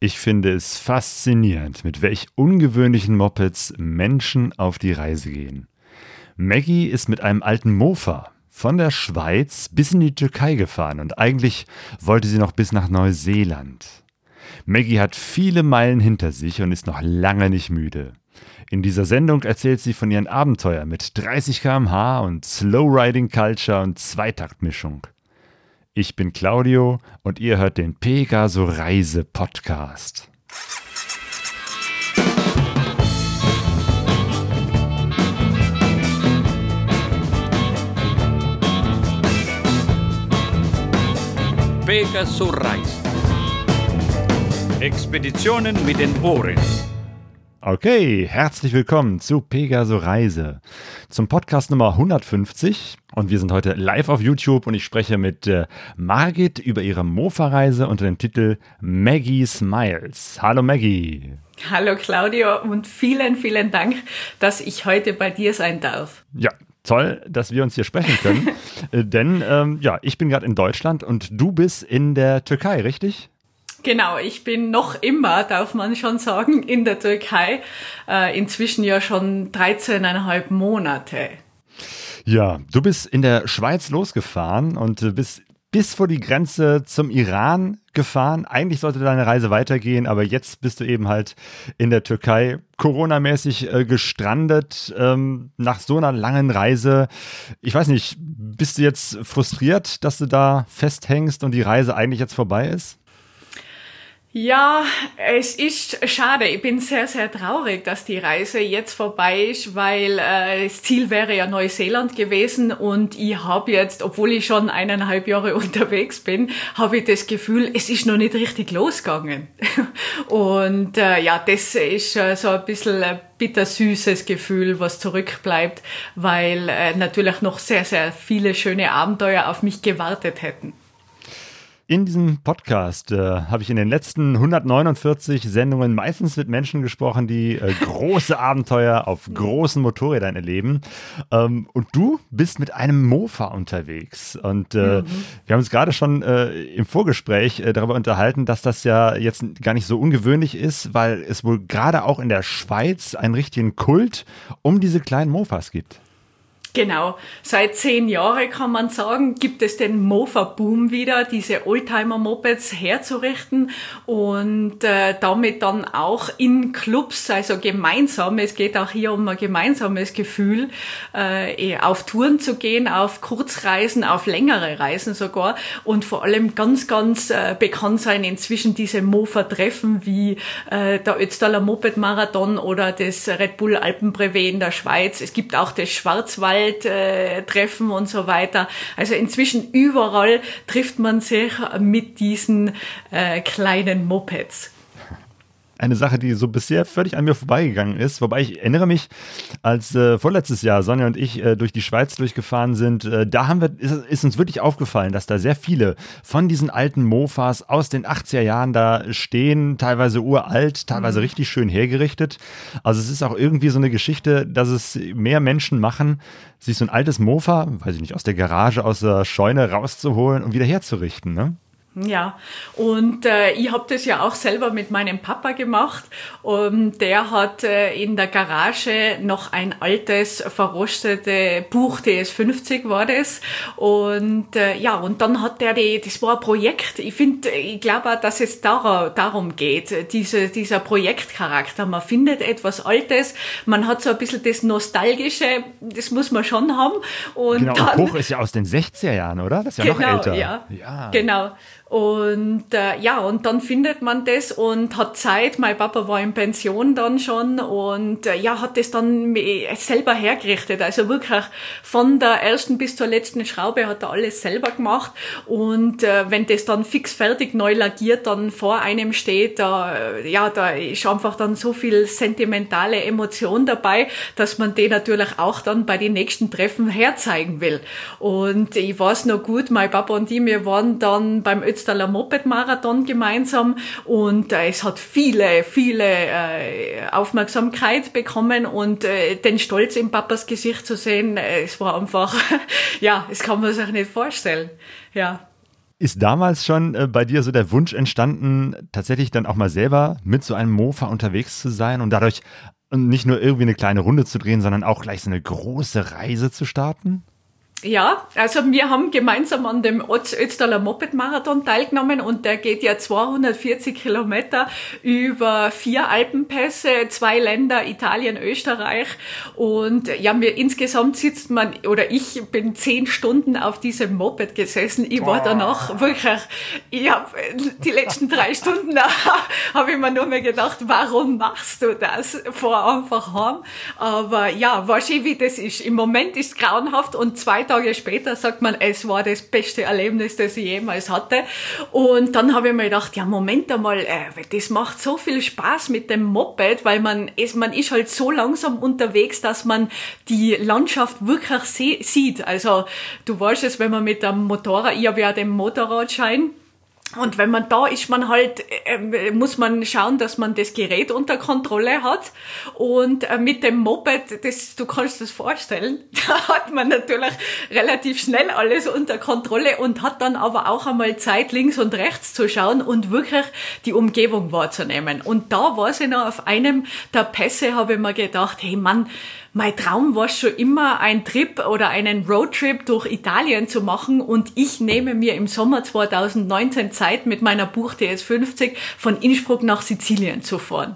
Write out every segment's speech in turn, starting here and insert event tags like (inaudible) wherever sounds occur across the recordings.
Ich finde es faszinierend, mit welch ungewöhnlichen Mopeds Menschen auf die Reise gehen. Maggie ist mit einem alten Mofa von der Schweiz bis in die Türkei gefahren und eigentlich wollte sie noch bis nach Neuseeland. Maggie hat viele Meilen hinter sich und ist noch lange nicht müde. In dieser Sendung erzählt sie von ihren Abenteuern mit 30 km/h und Slow Riding Culture und Zweitaktmischung. Ich bin Claudio und ihr hört den Pegaso Reise Podcast. Pegaso Reise. Expeditionen mit den Ohren. Okay, herzlich willkommen zu Pegaso Reise, zum Podcast Nummer 150. Und wir sind heute live auf YouTube und ich spreche mit äh, Margit über ihre Mofa-Reise unter dem Titel Maggie Smiles. Hallo Maggie. Hallo Claudio und vielen, vielen Dank, dass ich heute bei dir sein darf. Ja, toll, dass wir uns hier sprechen können. (laughs) äh, denn ähm, ja, ich bin gerade in Deutschland und du bist in der Türkei, richtig? Genau, ich bin noch immer, darf man schon sagen, in der Türkei. Äh, inzwischen ja schon 13,5 Monate. Ja, du bist in der Schweiz losgefahren und bist bis vor die Grenze zum Iran gefahren. Eigentlich sollte deine Reise weitergehen, aber jetzt bist du eben halt in der Türkei Corona-mäßig äh, gestrandet ähm, nach so einer langen Reise. Ich weiß nicht, bist du jetzt frustriert, dass du da festhängst und die Reise eigentlich jetzt vorbei ist? Ja, es ist schade. Ich bin sehr, sehr traurig, dass die Reise jetzt vorbei ist, weil äh, das Ziel wäre ja Neuseeland gewesen und ich habe jetzt, obwohl ich schon eineinhalb Jahre (laughs) unterwegs bin, habe ich das Gefühl, es ist noch nicht richtig losgegangen. (laughs) und äh, ja, das ist äh, so ein bisschen ein bittersüßes Gefühl, was zurückbleibt, weil äh, natürlich noch sehr, sehr viele schöne Abenteuer auf mich gewartet hätten. In diesem Podcast äh, habe ich in den letzten 149 Sendungen meistens mit Menschen gesprochen, die äh, große (laughs) Abenteuer auf großen Motorrädern erleben. Ähm, und du bist mit einem Mofa unterwegs. Und äh, mhm. wir haben uns gerade schon äh, im Vorgespräch äh, darüber unterhalten, dass das ja jetzt gar nicht so ungewöhnlich ist, weil es wohl gerade auch in der Schweiz einen richtigen Kult um diese kleinen Mofas gibt. Genau, seit zehn Jahren kann man sagen, gibt es den Mofa-Boom wieder, diese Oldtimer-Mopeds herzurichten und äh, damit dann auch in Clubs, also gemeinsam, es geht auch hier um ein gemeinsames Gefühl, äh, eh, auf Touren zu gehen, auf Kurzreisen, auf längere Reisen sogar und vor allem ganz, ganz äh, bekannt sein inzwischen diese Mofa-Treffen wie äh, der Ötztaler Moped-Marathon oder das Red Bull Alpenbrevet in der Schweiz. Es gibt auch das Schwarzwald Waldtreffen äh, und so weiter. Also inzwischen überall trifft man sich mit diesen äh, kleinen Mopeds eine Sache, die so bisher völlig an mir vorbeigegangen ist. Wobei ich erinnere mich, als äh, vorletztes Jahr Sonja und ich äh, durch die Schweiz durchgefahren sind, äh, da haben wir, ist, ist, uns wirklich aufgefallen, dass da sehr viele von diesen alten Mofas aus den 80er Jahren da stehen, teilweise uralt, teilweise mhm. richtig schön hergerichtet. Also es ist auch irgendwie so eine Geschichte, dass es mehr Menschen machen, sich so ein altes Mofa, weiß ich nicht, aus der Garage, aus der Scheune rauszuholen und wieder herzurichten, ne? Ja, und äh, ich habe das ja auch selber mit meinem Papa gemacht. Und der hat äh, in der Garage noch ein altes, verrostete Buch, DS50 war das. Und äh, ja, und dann hat der die, das war ein Projekt. Ich finde, ich glaube auch, dass es dar darum geht, diese, dieser Projektcharakter. Man findet etwas Altes, man hat so ein bisschen das Nostalgische, das muss man schon haben. Und genau, dann, Buch ist ja aus den 60er Jahren, oder? Das ist ja genau, noch älter. Ja, ja. genau. Und äh, ja, und dann findet man das und hat Zeit. Mein Papa war in Pension dann schon und äh, ja, hat das dann selber hergerichtet. Also wirklich von der ersten bis zur letzten Schraube hat er alles selber gemacht. Und äh, wenn das dann fix fertig neu lackiert dann vor einem steht, da, äh, ja, da ist einfach dann so viel sentimentale Emotion dabei, dass man den natürlich auch dann bei den nächsten Treffen herzeigen will. Und ich weiß noch gut, mein Papa und ich, wir waren dann beim Ötztaler Moped-Marathon gemeinsam und äh, es hat viele, viele äh, Aufmerksamkeit bekommen und äh, den Stolz im Papas Gesicht zu sehen, äh, es war einfach, (laughs) ja, es kann man sich nicht vorstellen. Ja. Ist damals schon äh, bei dir so der Wunsch entstanden, tatsächlich dann auch mal selber mit so einem Mofa unterwegs zu sein und dadurch nicht nur irgendwie eine kleine Runde zu drehen, sondern auch gleich so eine große Reise zu starten? Ja, also wir haben gemeinsam an dem Ötztaler Moped Marathon teilgenommen und der geht ja 240 Kilometer über vier Alpenpässe, zwei Länder, Italien, Österreich und ja, mir insgesamt sitzt man oder ich bin zehn Stunden auf diesem Moped gesessen. Ich war danach wirklich, ich habe die letzten drei Stunden (laughs) habe ich mir nur mehr gedacht, warum machst du das? Vor einfach heim. Aber ja, war schön, wie das ist. Im Moment ist grauenhaft und zwei Tage später sagt man, es war das beste Erlebnis, das ich jemals hatte. Und dann habe ich mir gedacht, ja, Moment einmal, äh, das macht so viel Spaß mit dem Moped, weil man ist, man ist halt so langsam unterwegs, dass man die Landschaft wirklich sieht. Also, du weißt es, wenn man mit dem Motorrad, ich habe ja den Motorradschein, und wenn man da ist, man halt, äh, muss man schauen, dass man das Gerät unter Kontrolle hat. Und äh, mit dem Moped, das, du kannst das vorstellen, (laughs) da hat man natürlich relativ schnell alles unter Kontrolle und hat dann aber auch einmal Zeit, links und rechts zu schauen und wirklich die Umgebung wahrzunehmen. Und da war sie noch auf einem der Pässe, habe ich mir gedacht, hey Mann, mein Traum war schon immer, ein Trip oder einen Roadtrip durch Italien zu machen und ich nehme mir im Sommer 2019 Zeit, mit meiner Buch DS50 von Innsbruck nach Sizilien zu fahren.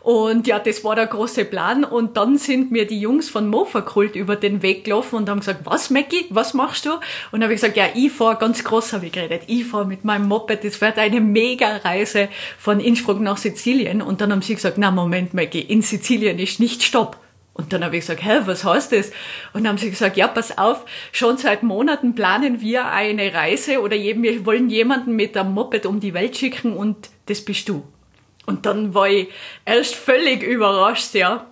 Und ja, das war der große Plan. Und dann sind mir die Jungs von Mofa Kult über den Weg gelaufen und haben gesagt, was, Mackie, was machst du? Und habe ich gesagt, ja, ich fahre, ganz groß habe ich geredet, ich fahre mit meinem Moped, das wird eine Mega-Reise von Innsbruck nach Sizilien. Und dann haben sie gesagt, na Moment, Mackie, in Sizilien ist nicht Stopp. Und dann habe ich gesagt, hä, was heißt das? Und dann haben sie gesagt, ja, pass auf, schon seit Monaten planen wir eine Reise oder wir wollen jemanden mit einem Moped um die Welt schicken und das bist du. Und dann war ich erst völlig überrascht, ja.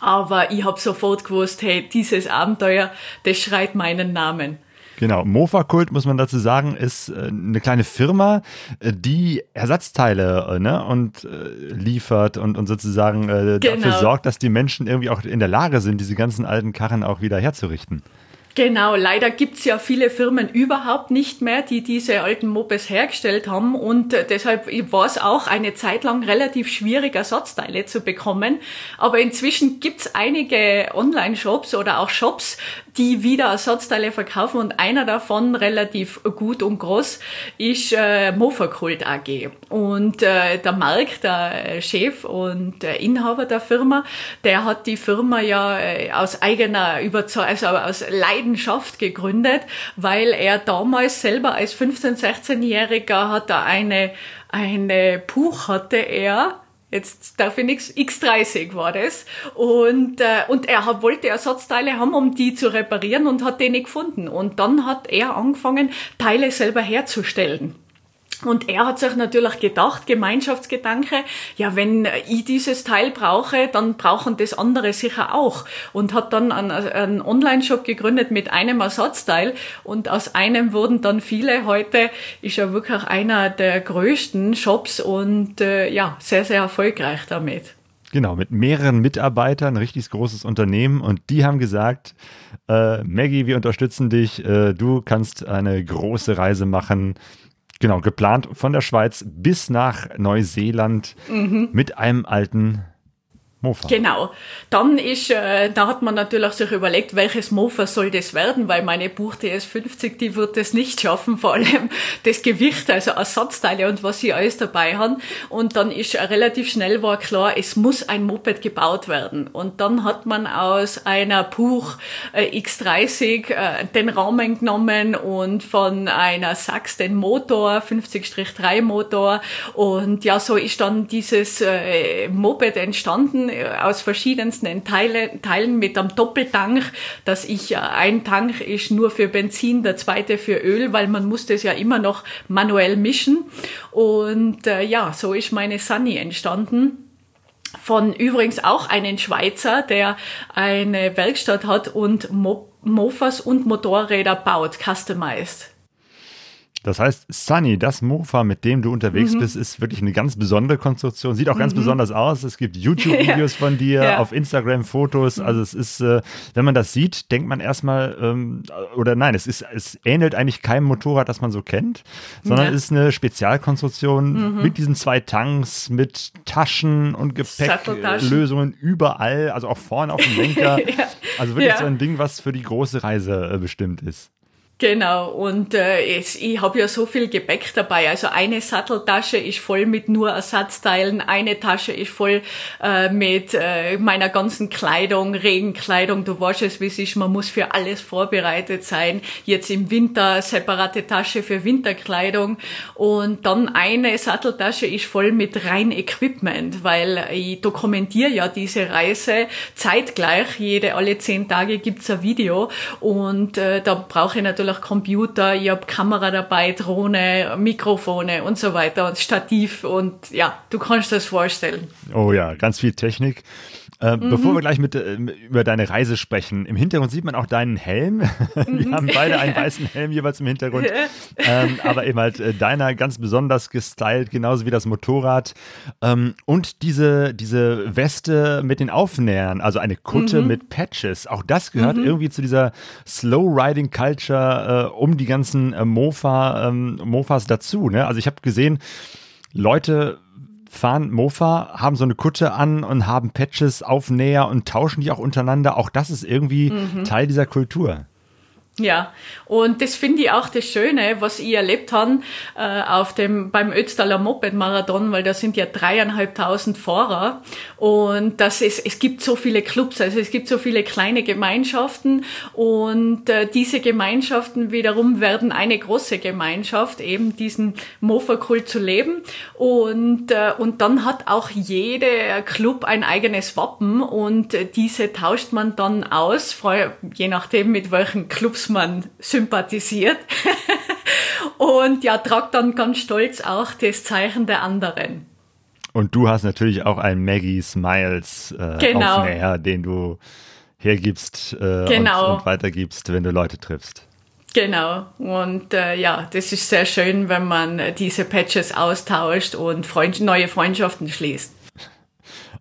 Aber ich habe sofort gewusst, hey, dieses Abenteuer, das schreit meinen Namen. Genau, Mofa-Kult, muss man dazu sagen, ist äh, eine kleine Firma, äh, die Ersatzteile äh, ne, und liefert und, und sozusagen genau. dafür sorgt, dass die Menschen irgendwie auch in der Lage sind, diese ganzen alten Karren auch wieder herzurichten. Genau, leider gibt's ja viele Firmen überhaupt nicht mehr, die diese alten Mopeds hergestellt haben und deshalb war es auch eine Zeit lang relativ schwierig, Ersatzteile zu bekommen. Aber inzwischen gibt's einige Online-Shops oder auch Shops, die wieder Ersatzteile verkaufen und einer davon relativ gut und groß ist äh, Mofa-Kult AG. Und äh, der Mark, der Chef und äh, Inhaber der Firma, der hat die Firma ja äh, aus eigener Überzeugung, also aus Leidenschaft gegründet, weil er damals selber als 15-, 16-Jähriger hat er eine, eine Puch hatte er, Jetzt darf ich nichts, X30 war das. Und, äh, und er wollte Ersatzteile haben, um die zu reparieren und hat die nicht gefunden. Und dann hat er angefangen, Teile selber herzustellen. Und er hat sich natürlich gedacht, Gemeinschaftsgedanke, ja, wenn ich dieses Teil brauche, dann brauchen das andere sicher auch. Und hat dann einen, Online-Shop gegründet mit einem Ersatzteil. Und aus einem wurden dann viele. Heute ist er wirklich einer der größten Shops und äh, ja, sehr, sehr erfolgreich damit. Genau, mit mehreren Mitarbeitern, richtig großes Unternehmen. Und die haben gesagt, äh, Maggie, wir unterstützen dich. Äh, du kannst eine große Reise machen Genau, geplant von der Schweiz bis nach Neuseeland mhm. mit einem alten Mofa. Genau. Dann ist, äh, da hat man natürlich sich überlegt, welches Mofa soll das werden, weil meine Buch DS50, die wird das nicht schaffen, vor allem das Gewicht, also Ersatzteile und was sie alles dabei haben. Und dann ist relativ schnell war klar, es muss ein Moped gebaut werden. Und dann hat man aus einer Buch äh, X30 äh, den Rahmen genommen und von einer Sachs den Motor, 50-3 Motor. Und ja, so ist dann dieses äh, Moped entstanden aus verschiedensten Teile, Teilen mit einem Doppeltank, dass ich, äh, ein Tank ist nur für Benzin, der zweite für Öl, weil man muss das ja immer noch manuell mischen. Und äh, ja, so ist meine Sunny entstanden von übrigens auch einen Schweizer, der eine Werkstatt hat und Mo Mofas und Motorräder baut, customized. Das heißt, Sunny, das Mofa, mit dem du unterwegs Mhm. bist, ist wirklich eine ganz besondere Konstruktion. Sieht auch ganz besonders aus. Es gibt YouTube-Videos (laughs) von dir, Ja. Mhm. auf Instagram Fotos. Also es ist, äh, wenn man das sieht, denkt man erstmal, ähm, oder nein, es ist, es ähnelt eigentlich keinem Motorrad, das man so kennt, sondern Ja. Mhm. es ist eine Spezialkonstruktion mit diesen zwei Tanks, mit Taschen und. Gepäcklösungen überall, also auch vorne auf dem (laughs) Lenker. Ja. Also wirklich Ja. so ein Ding, was für die große Reise äh, bestimmt ist. Genau, und äh, es, ich habe ja so viel Gepäck dabei. Also eine Satteltasche ist voll mit nur Ersatzteilen, eine Tasche ist voll äh, mit äh, meiner ganzen Kleidung, Regenkleidung. Du weißt es, wie es ist, man muss für alles vorbereitet sein. Jetzt im Winter separate Tasche für Winterkleidung und dann eine Satteltasche ist voll mit rein Equipment, weil ich dokumentiere ja diese Reise zeitgleich. Jede alle zehn Tage gibt's ein Video und äh, da brauche ich natürlich Computer, ich habe Kamera dabei, Drohne, Mikrofone und so weiter und Stativ und ja, du kannst das vorstellen. Oh ja, ganz viel Technik. Äh, Mhm. Bevor wir gleich mit, äh, über deine Reise sprechen, im Hintergrund sieht man auch deinen Helm. (laughs) wir haben beide einen weißen Helm jeweils im Hintergrund. (laughs) ähm, aber eben halt äh, deiner ganz besonders gestylt, genauso wie das Motorrad. Ähm, und diese, diese Weste mit den Aufnähern, also eine Kutte Mhm. mit Patches. Auch das gehört irgendwie zu dieser Slow-Riding-Culture äh, um die ganzen Mofa, ähm, Mofas dazu. Ne? Also ich habe gesehen, Leute fahren Mofa, haben so eine Kutte an und haben Patches, Aufnäher und tauschen die auch untereinander. Auch das ist irgendwie Teil dieser Kultur. Ja, und das finde ich auch das Schöne, was ich erlebt habe äh, auf dem beim Ötztaler Moped-Marathon, weil da sind ja dreieinhalbtausend Fahrer. Und das ist, es gibt so viele Clubs, also es gibt so viele kleine Gemeinschaften. Und äh, diese Gemeinschaften wiederum werden eine große Gemeinschaft, eben diesen Mofa-Kult zu leben. Und, äh, und dann hat auch jeder Club ein eigenes Wappen. Und äh, diese tauscht man dann aus, je nachdem mit welchen Clubs man sympathisiert. (laughs) und ja, tragt dann ganz stolz auch das Zeichen der anderen. Und du hast natürlich auch einen Maggie Smiles äh, Genau. Aufnäher, den du hergibst äh, Genau. und, und weitergibst, wenn du Leute triffst. Genau. Und äh, ja, das ist sehr schön, wenn man diese Patches austauscht und Freund neue Freundschaften schließt.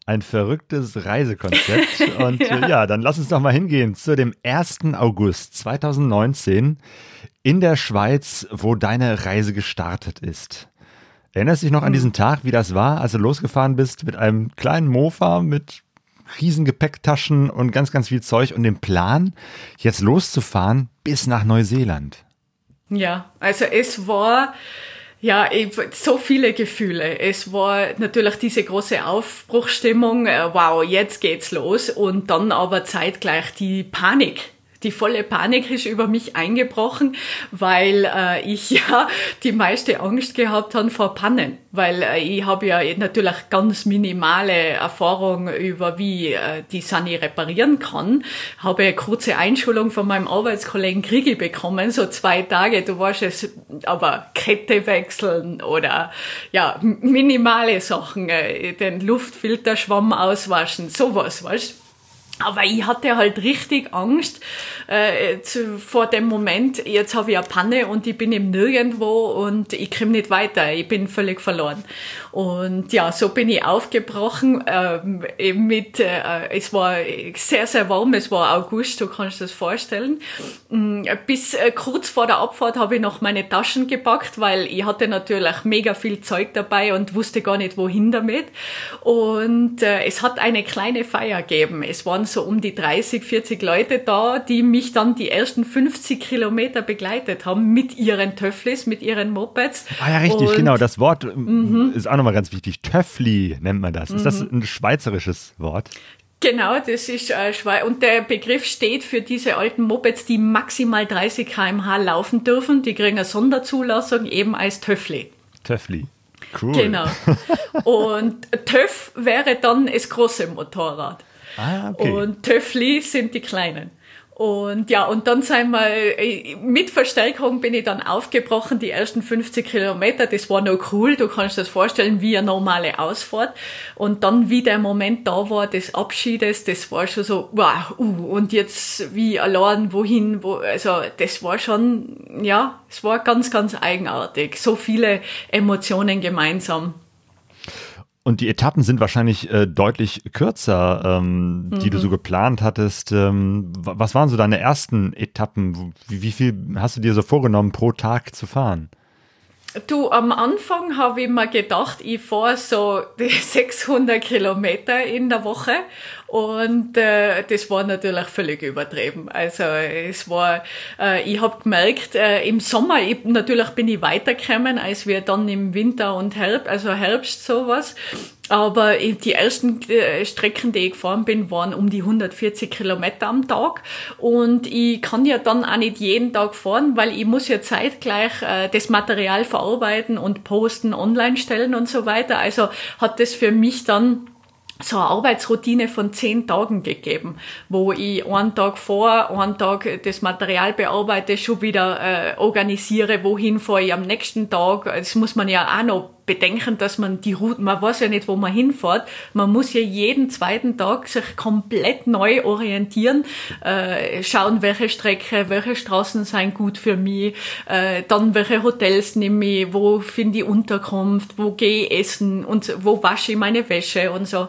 Ein verrücktes Reisekonzept. (laughs) Und ja. Äh, ja, dann lass uns doch mal hingehen zu dem 1. August 2019 in der Schweiz, wo deine Reise gestartet ist. Erinnerst du dich noch an diesen Tag, wie das war, als du losgefahren bist mit einem kleinen Mofa mit riesen Gepäcktaschen und ganz, ganz viel Zeug und dem Plan, jetzt loszufahren bis nach Neuseeland? Ja, also es war ja, so viele Gefühle. Es war natürlich diese große Aufbruchstimmung, äh, wow, jetzt geht's los und dann aber zeitgleich die Panik. Die volle Panik ist über mich eingebrochen, weil äh, ich (laughs) ja die meiste Angst gehabt habe vor Pannen, weil äh, ich habe ja natürlich ganz minimale Erfahrung über wie äh, die Sunny reparieren kann. Habe eine kurze Einschulung von meinem Arbeitskollegen Krigi bekommen, so zwei Tage, du weißt es, aber Kette wechseln oder ja, minimale Sachen, äh, den Luftfilterschwamm auswaschen, sowas, weißt? Aber ich hatte halt richtig Angst äh, zu, vor dem Moment, jetzt habe ich eine Panne und ich bin im Nirgendwo und ich komme nicht weiter, ich bin völlig verloren. Und ja, so bin ich aufgebrochen ähm, eben mit, äh, es war sehr, sehr warm, es war August, du kannst das vorstellen. Mm, Bis äh, kurz vor der Abfahrt habe ich noch meine Taschen gepackt, weil ich hatte natürlich mega viel Zeug dabei und wusste gar nicht, wohin damit. Und äh, es hat eine kleine Feier gegeben. Es waren so um die 30, 40 Leute da, die mich dann die ersten 50 Kilometer begleitet haben mit ihren Töfflis, mit ihren Mopeds. Ah ja, richtig, Und- genau. Das Wort ähm, ist auch nochmal ganz wichtig. Töffli nennt man das. Ist das ein schweizerisches Wort? Genau, das ist äh, Schweiz. Und der Begriff steht für diese alten Mopeds, die maximal 30 km/h laufen dürfen. Die kriegen eine Sonderzulassung eben als Töffli. Töffli. Cool. Genau. (laughs) Und Töff wäre dann das große Motorrad. Ah, okay. Und Töffli sind die kleinen. Und ja, und dann sind wir, äh, mit Verstärkung bin ich dann aufgebrochen, die ersten 50 Kilometer, das war noch cool, du kannst das vorstellen, wie eine normale Ausfahrt. Und dann, wie der Moment da war, des Abschiedes, das war schon so, wow, uh, und jetzt wie allein, wohin, wo, also das war schon, ja, es war ganz, ganz eigenartig. So viele Emotionen gemeinsam. Und die Etappen sind wahrscheinlich äh, deutlich kürzer, ähm, mhm. die du so mhm. geplant hattest. Ähm, was waren so deine ersten Etappen? Wie, wie viel hast du dir so vorgenommen, pro Tag zu fahren? Du, am Anfang habe ich mir gedacht, ich fahre so 600 (laughs) Kilometer in der Woche und äh, das war natürlich völlig übertrieben. Also es war, äh, ich habe gemerkt, äh, im Sommer, ich, natürlich bin ich weitergekommen, als wir dann im Winter und Herbst, also Herbst sowas. Aber die ersten äh, Strecken, die ich gefahren bin, waren um die 140 Kilometer am Tag. Und ich kann ja dann auch nicht jeden Tag fahren, weil ich muss ja zeitgleich äh, das Material verarbeiten und posten, online stellen und so weiter. Also hat das für mich dann so eine Arbeitsroutine von zehn Tagen gegeben, wo ich einen Tag vor, einen Tag das Material bearbeite, schon wieder äh, organisiere, wohin fahre ich am nächsten Tag. Das muss man ja auch noch bedenken, dass man die Route, man weiß ja nicht, wo man hinfährt. Man muss ja jeden zweiten Tag sich komplett neu orientieren, äh, schauen, welche Strecke, welche Straßen sind gut für mich, äh, dann welche Hotels nehme ich, wo finde ich Unterkunft, wo gehe ich essen und wo wasche ich meine Wäsche und so.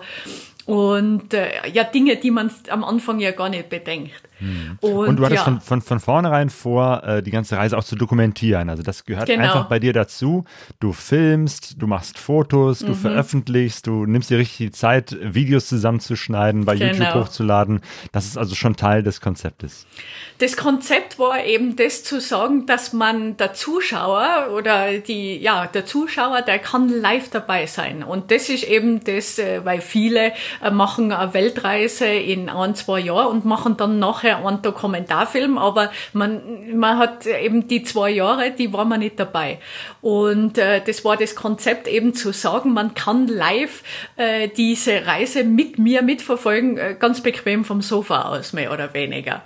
Und äh, ja, Dinge, die man am Anfang ja gar nicht bedenkt. Hm. Und, und, du hattest ja. von, von, von vornherein vor, äh, die ganze Reise auch zu dokumentieren. Also das gehört genau. einfach bei dir dazu. Du filmst, du machst Fotos, du mhm. veröffentlichst, du nimmst dir richtig die Zeit, Videos zusammenzuschneiden, bei genau. YouTube hochzuladen. Das ist also schon Teil des Konzeptes. Das Konzept war eben das zu sagen, dass man der Zuschauer oder die, ja, der Zuschauer, der kann live dabei sein. Und das ist eben das, äh, weil viele äh, machen eine Weltreise in ein, zwei Jahren und machen dann nachher einen Dokumentarfilm, aber man, man hat eben die zwei Jahre, die war man nicht dabei. Und äh, das war das Konzept eben zu sagen, man kann live äh, diese Reise mit mir mitverfolgen, äh, ganz bequem vom Sofa aus, mehr oder weniger.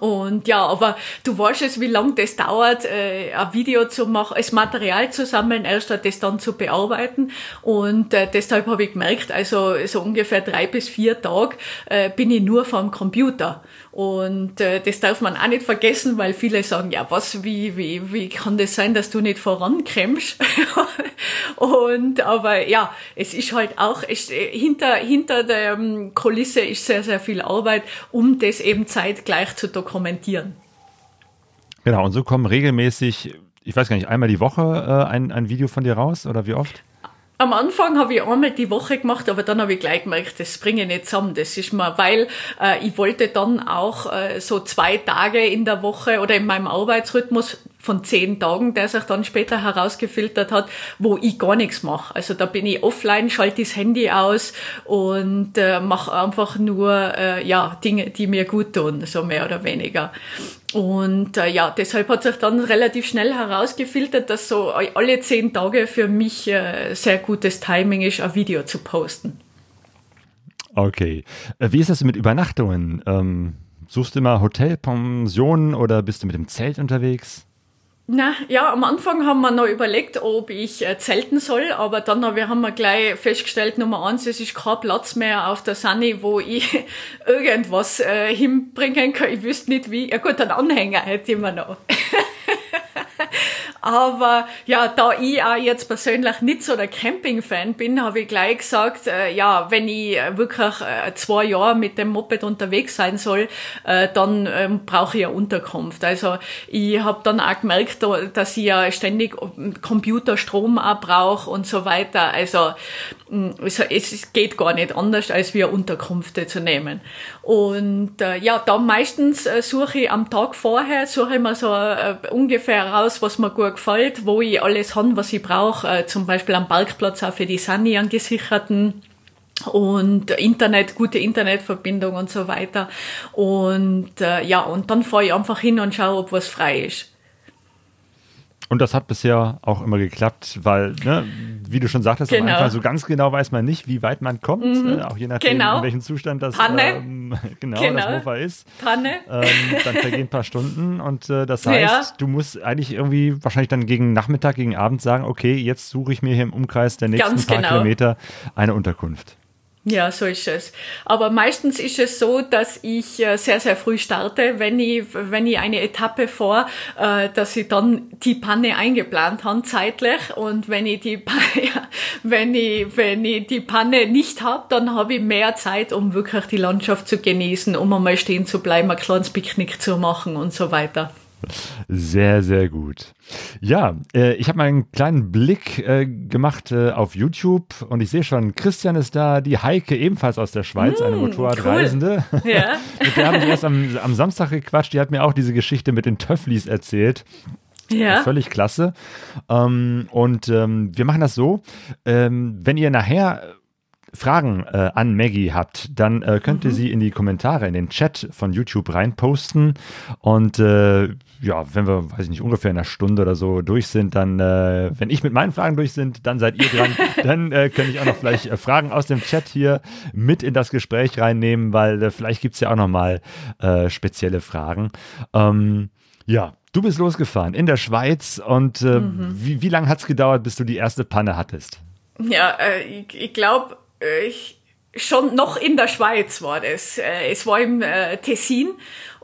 Und ja, aber du weißt es, wie lange das dauert, äh, ein Video zu machen, das Material zu sammeln, erst das dann zu bearbeiten. Und äh, deshalb habe ich gemerkt, also so ungefähr drei bis vier Tage äh, bin ich nur vom Computer. Und äh, das darf man auch nicht vergessen, weil viele sagen, ja, was, wie, wie, wie kann das sein, dass du nicht vorankommst? (laughs) und aber ja, es ist halt auch, es, hinter, hinter der ähm, Kulisse ist sehr, sehr viel Arbeit, um das eben zeitgleich zu dokumentieren. Genau, und so kommen regelmäßig, ich weiß gar nicht, einmal die Woche äh, ein, ein Video von dir raus oder wie oft? Am Anfang habe ich einmal die Woche gemacht, aber dann habe ich gleich gemerkt, das bringe ich nicht zusammen. Das ist mal, weil äh, ich wollte dann auch äh, so zwei Tage in der Woche oder in meinem Arbeitsrhythmus von zehn Tagen, der sich dann später herausgefiltert hat, wo ich gar nichts mache. Also da bin ich offline, schalte das Handy aus und äh, mache einfach nur äh, ja Dinge, die mir gut tun, so mehr oder weniger. Und äh, ja, deshalb hat sich dann relativ schnell herausgefiltert, dass so alle zehn Tage für mich äh, sehr gutes Timing ist, ein Video zu posten. Okay. Äh, wie ist das mit Übernachtungen? Ähm, suchst du immer Hotelpensionen oder bist du mit dem Zelt unterwegs? Na, ja, am Anfang haben wir noch überlegt, ob ich äh, zelten soll, aber dann haben wir, haben wir gleich festgestellt, Nummer eins, es ist kein Platz mehr auf der Sunny, wo ich (laughs) irgendwas äh, hinbringen kann. Ich wüsste nicht wie. Ja gut, einen Anhänger hätte ich immer noch. (laughs) Aber ja, da ich auch jetzt persönlich nicht so der Camping-Fan bin, habe ich gleich gesagt, äh, ja, wenn ich wirklich äh, zwei Jahre mit dem Moped unterwegs sein soll, äh, dann ähm, brauche ich ja Unterkunft. Also ich habe dann auch gemerkt, dass ich ja ständig Computerstrom auch brauche und so weiter. Also es geht gar nicht anders, als wir Unterkünfte zu nehmen. Und äh, ja, da meistens äh, suche ich am Tag vorher, suche ich mir so äh, ungefähr raus, was mir gut gefällt, wo ich alles habe, was ich brauche. Äh, zum Beispiel am Parkplatz auch für die Sunny einen gesicherten und Internet, gute Internetverbindung und so weiter. Und äh, ja, und dann fahre ich einfach hin und schaue, ob was frei ist. Und das hat bisher auch immer geklappt, weil, ne, wie du schon sagtest, genau. am Anfang so ganz genau weiß man nicht, wie weit man kommt, mhm. äh, auch je nachdem, genau. in welchem Zustand das, ähm, genau, (laughs) genau. das Mofa ist. Panne. Ähm, dann vergehen ein paar Stunden und äh, das heißt, ja. du musst eigentlich irgendwie wahrscheinlich dann gegen Nachmittag, gegen Abend sagen, okay, jetzt suche ich mir hier im Umkreis der nächsten ganz paar genau. Kilometer eine Unterkunft. Ja, so ist es. Aber meistens ist es so, dass ich äh, sehr, sehr früh starte, wenn ich, wenn ich eine Etappe vor, äh, dass ich dann die Panne eingeplant habe, zeitlich. Und wenn ich die, (laughs) wenn ich, wenn ich die Panne nicht habe, dann habe ich mehr Zeit, um wirklich die Landschaft zu genießen, um einmal stehen zu bleiben, ein kleines Picknick zu machen und so weiter. Sehr, sehr gut. Ja, äh, ich habe mal einen kleinen Blick äh, gemacht äh, auf YouTube und ich sehe schon, Christian ist da, die Heike ebenfalls aus der Schweiz, mm, eine Motorradreisende. Cool. (laughs) Ja. mit der habe ich erst am, am Samstag gequatscht, die hat mir auch diese Geschichte mit den Töfflis erzählt. Ja. Völlig klasse. Ähm, und ähm, wir machen das so, ähm, wenn ihr nachher Fragen äh, an Maggie habt, dann äh, könnt ihr mhm. sie in die Kommentare, in den Chat von YouTube reinposten. Und äh, ja, wenn wir, weiß ich nicht, ungefähr in einer Stunde oder so durch sind, dann, äh, wenn ich mit meinen Fragen durch sind, dann seid ihr dran. (laughs) dann äh, könnte ich auch noch vielleicht äh, Fragen aus dem Chat hier mit in das Gespräch reinnehmen, weil äh, vielleicht gibt es ja auch noch mal äh, spezielle Fragen. Ähm, ja, du bist losgefahren in der Schweiz und äh, mhm. wie, wie lange hat es gedauert, bis du die erste Panne hattest? Ja, äh, ich, ich glaube, ich schon noch in der Schweiz war das. Äh, es war im äh, Tessin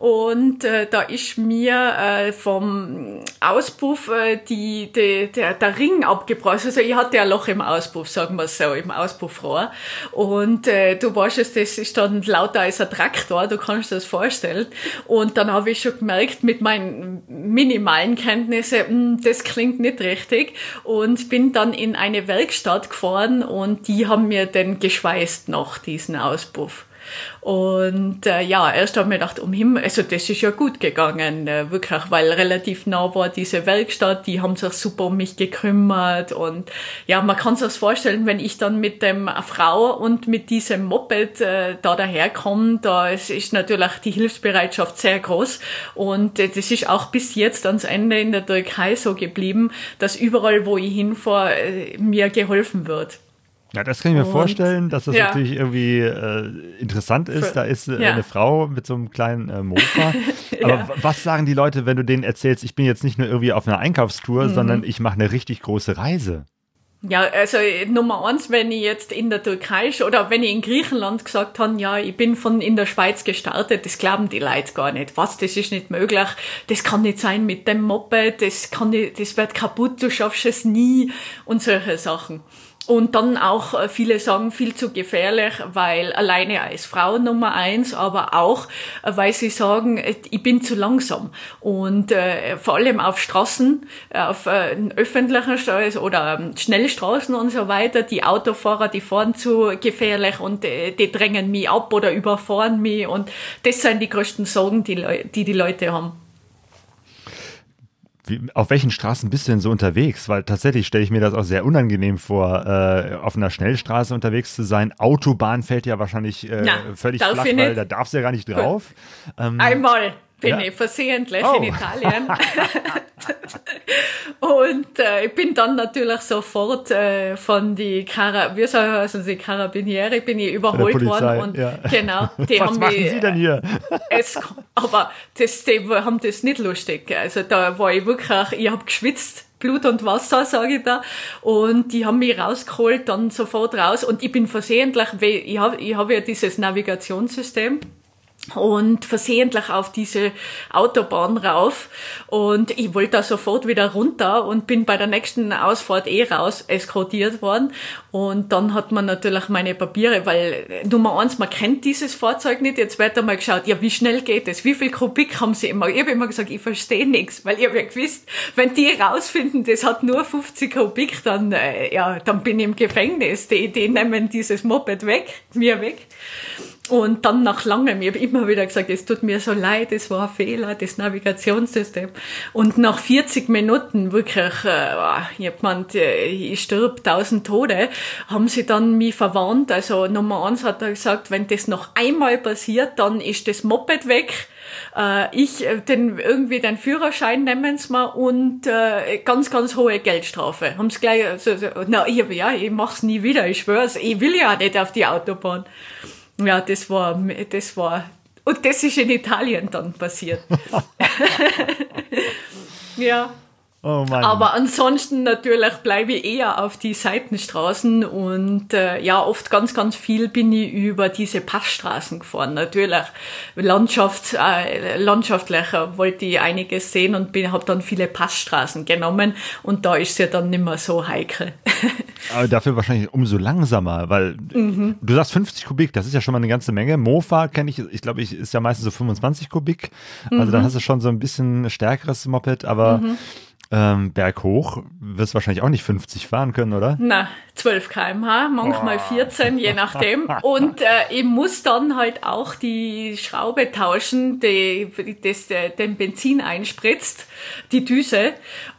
und äh, da ist mir äh, vom Auspuff äh, die, die, der, der Ring abgebrochen. Also ich hatte ein Loch im Auspuff, sagen wir so, im Auspuffrohr. Und äh, du weißt es, das ist dann lauter als ein Traktor, du kannst dir das vorstellen. Und dann habe ich schon gemerkt, mit meinen minimalen Kenntnissen, mh, hm, das klingt nicht richtig. Und bin dann in eine Werkstatt gefahren und die haben mir den geschweißt noch, diesen Auspuff. Und äh, ja, erst habe ich gedacht, um Himmel, also das ist ja gut gegangen, äh, wirklich, weil relativ nah war diese Werkstatt, die haben sich super um mich gekümmert und ja, man kann sich das vorstellen, wenn ich dann mit dem Frau und mit diesem Moped äh, da daherkomme, da ist, ist natürlich die Hilfsbereitschaft sehr groß und äh, das ist auch bis jetzt ans Ende in der Türkei so geblieben, dass überall, wo ich hinfahre, äh, mir geholfen wird. Ja, das kann ich mir und, vorstellen, dass das ja. natürlich irgendwie äh, interessant ist. Da ist äh, ja. eine Frau mit so einem kleinen äh, Mofa. (laughs) Aber ja. was sagen die Leute, wenn du denen erzählst, ich bin jetzt nicht nur irgendwie auf einer Einkaufstour, mhm. sondern ich mache eine richtig große Reise? Ja, also Nummer eins, wenn ich jetzt in der Türkei oder wenn ich in Griechenland gesagt habe, ja, ich bin von in der Schweiz gestartet, das glauben die Leute gar nicht. Was, das ist nicht möglich, das kann nicht sein mit dem Moped, das kann nicht, das wird kaputt, du schaffst es nie und solche Sachen. Und dann auch äh, viele sagen viel zu gefährlich, weil alleine als Frau Nummer eins, aber auch, äh, weil sie sagen, äh, ich bin zu langsam. Und äh, vor allem auf Straßen, auf äh, öffentlichen Straßen oder ähm, Schnellstraßen und so weiter, die Autofahrer, die fahren zu gefährlich und äh, die drängen mich ab oder überfahren mich. Und das sind die größten Sorgen, die die, die Leute haben. Wie, auf welchen Straßen bist du denn so unterwegs? Weil tatsächlich stelle ich mir das auch sehr unangenehm vor, äh, auf einer Schnellstraße unterwegs zu sein. Autobahn fällt ja wahrscheinlich äh, Na, völlig flach, weil da darfst du ja gar nicht drauf. Ähm, Einmal bin ja. ich versehentlich oh. in Italien. (laughs) und äh, ich bin dann natürlich sofort äh, von die wie soll also die Karabiniere bin ich überholt worden und ja. genau die (laughs) Was haben machen mich, Sie denn hier? es, aber das, die haben das nicht lustig also da war ich wirklich ich habe geschwitzt Blut und Wasser, sage ich da. Und die haben mich rausgeholt, dann sofort raus. Und ich bin versehentlich, ich habe ich hab ja dieses Navigationssystem und versehentlich auf diese Autobahn rauf. Und ich wollte da sofort wieder runter und bin bei der nächsten Ausfahrt eh raus eskortiert worden. Und dann hat man natürlich meine Papiere, weil Nummer eins, man kennt dieses Fahrzeug nicht, jetzt wird einmal geschaut, ja wie schnell geht es, wie viel Kubik haben sie immer, ich habe immer gesagt, ich verstehe nichts, weil ich habe ja gewusst, wenn die rausfinden, das hat nur 50 Kubik, dann, äh, ja, dann bin ich im Gefängnis, die, die nehmen dieses Moped weg, mir weg Und dann nach langem, ich habe immer wieder gesagt, es tut mir so leid, es war ein Fehler, das Navigationssystem. Und nach 40 Minuten wirklich, äh, ich hab gemeint, äh, ich stirb tausend Tode, haben sie dann mich verwarnt. Also Nummer eins hat er gesagt, wenn das noch einmal passiert, dann ist das Moped weg äh, ich äh, den irgendwie den Führerschein nehmen sie mal und äh, ganz ganz hohe Geldstrafe. Haben sie gleich so, so, na ich, ja ich mach's nie wieder, ich schwör's, ich will ja nicht auf die Autobahn. Ja, das war das war und das ist in Italien dann passiert. (laughs) ja. Oh Aber ansonsten natürlich bleibe ich eher auf die Seitenstraßen und äh, ja, oft ganz, ganz viel bin ich über diese Passstraßen gefahren. Natürlich Landschaft, äh, landschaftlicher wollte ich einiges sehen und bin, habe dann viele Passstraßen genommen und da ist es ja dann nicht mehr so heikel. (laughs) Aber dafür wahrscheinlich umso langsamer, weil mhm. du sagst 50 Kubik, das ist ja schon mal eine ganze Menge. Mofa kenne ich, ich glaube, ich ist ja meistens so 25 Kubik. Also mhm. dann hast du schon so ein bisschen stärkeres Moped, aber mhm ähm, berghoch wirst du wahrscheinlich auch nicht 50 fahren können, oder? Na, 12 km/h, manchmal oh. 14, je nachdem. (laughs) Und äh, ich muss dann halt auch die Schraube tauschen, die, das den Benzin einspritzt, die Düse.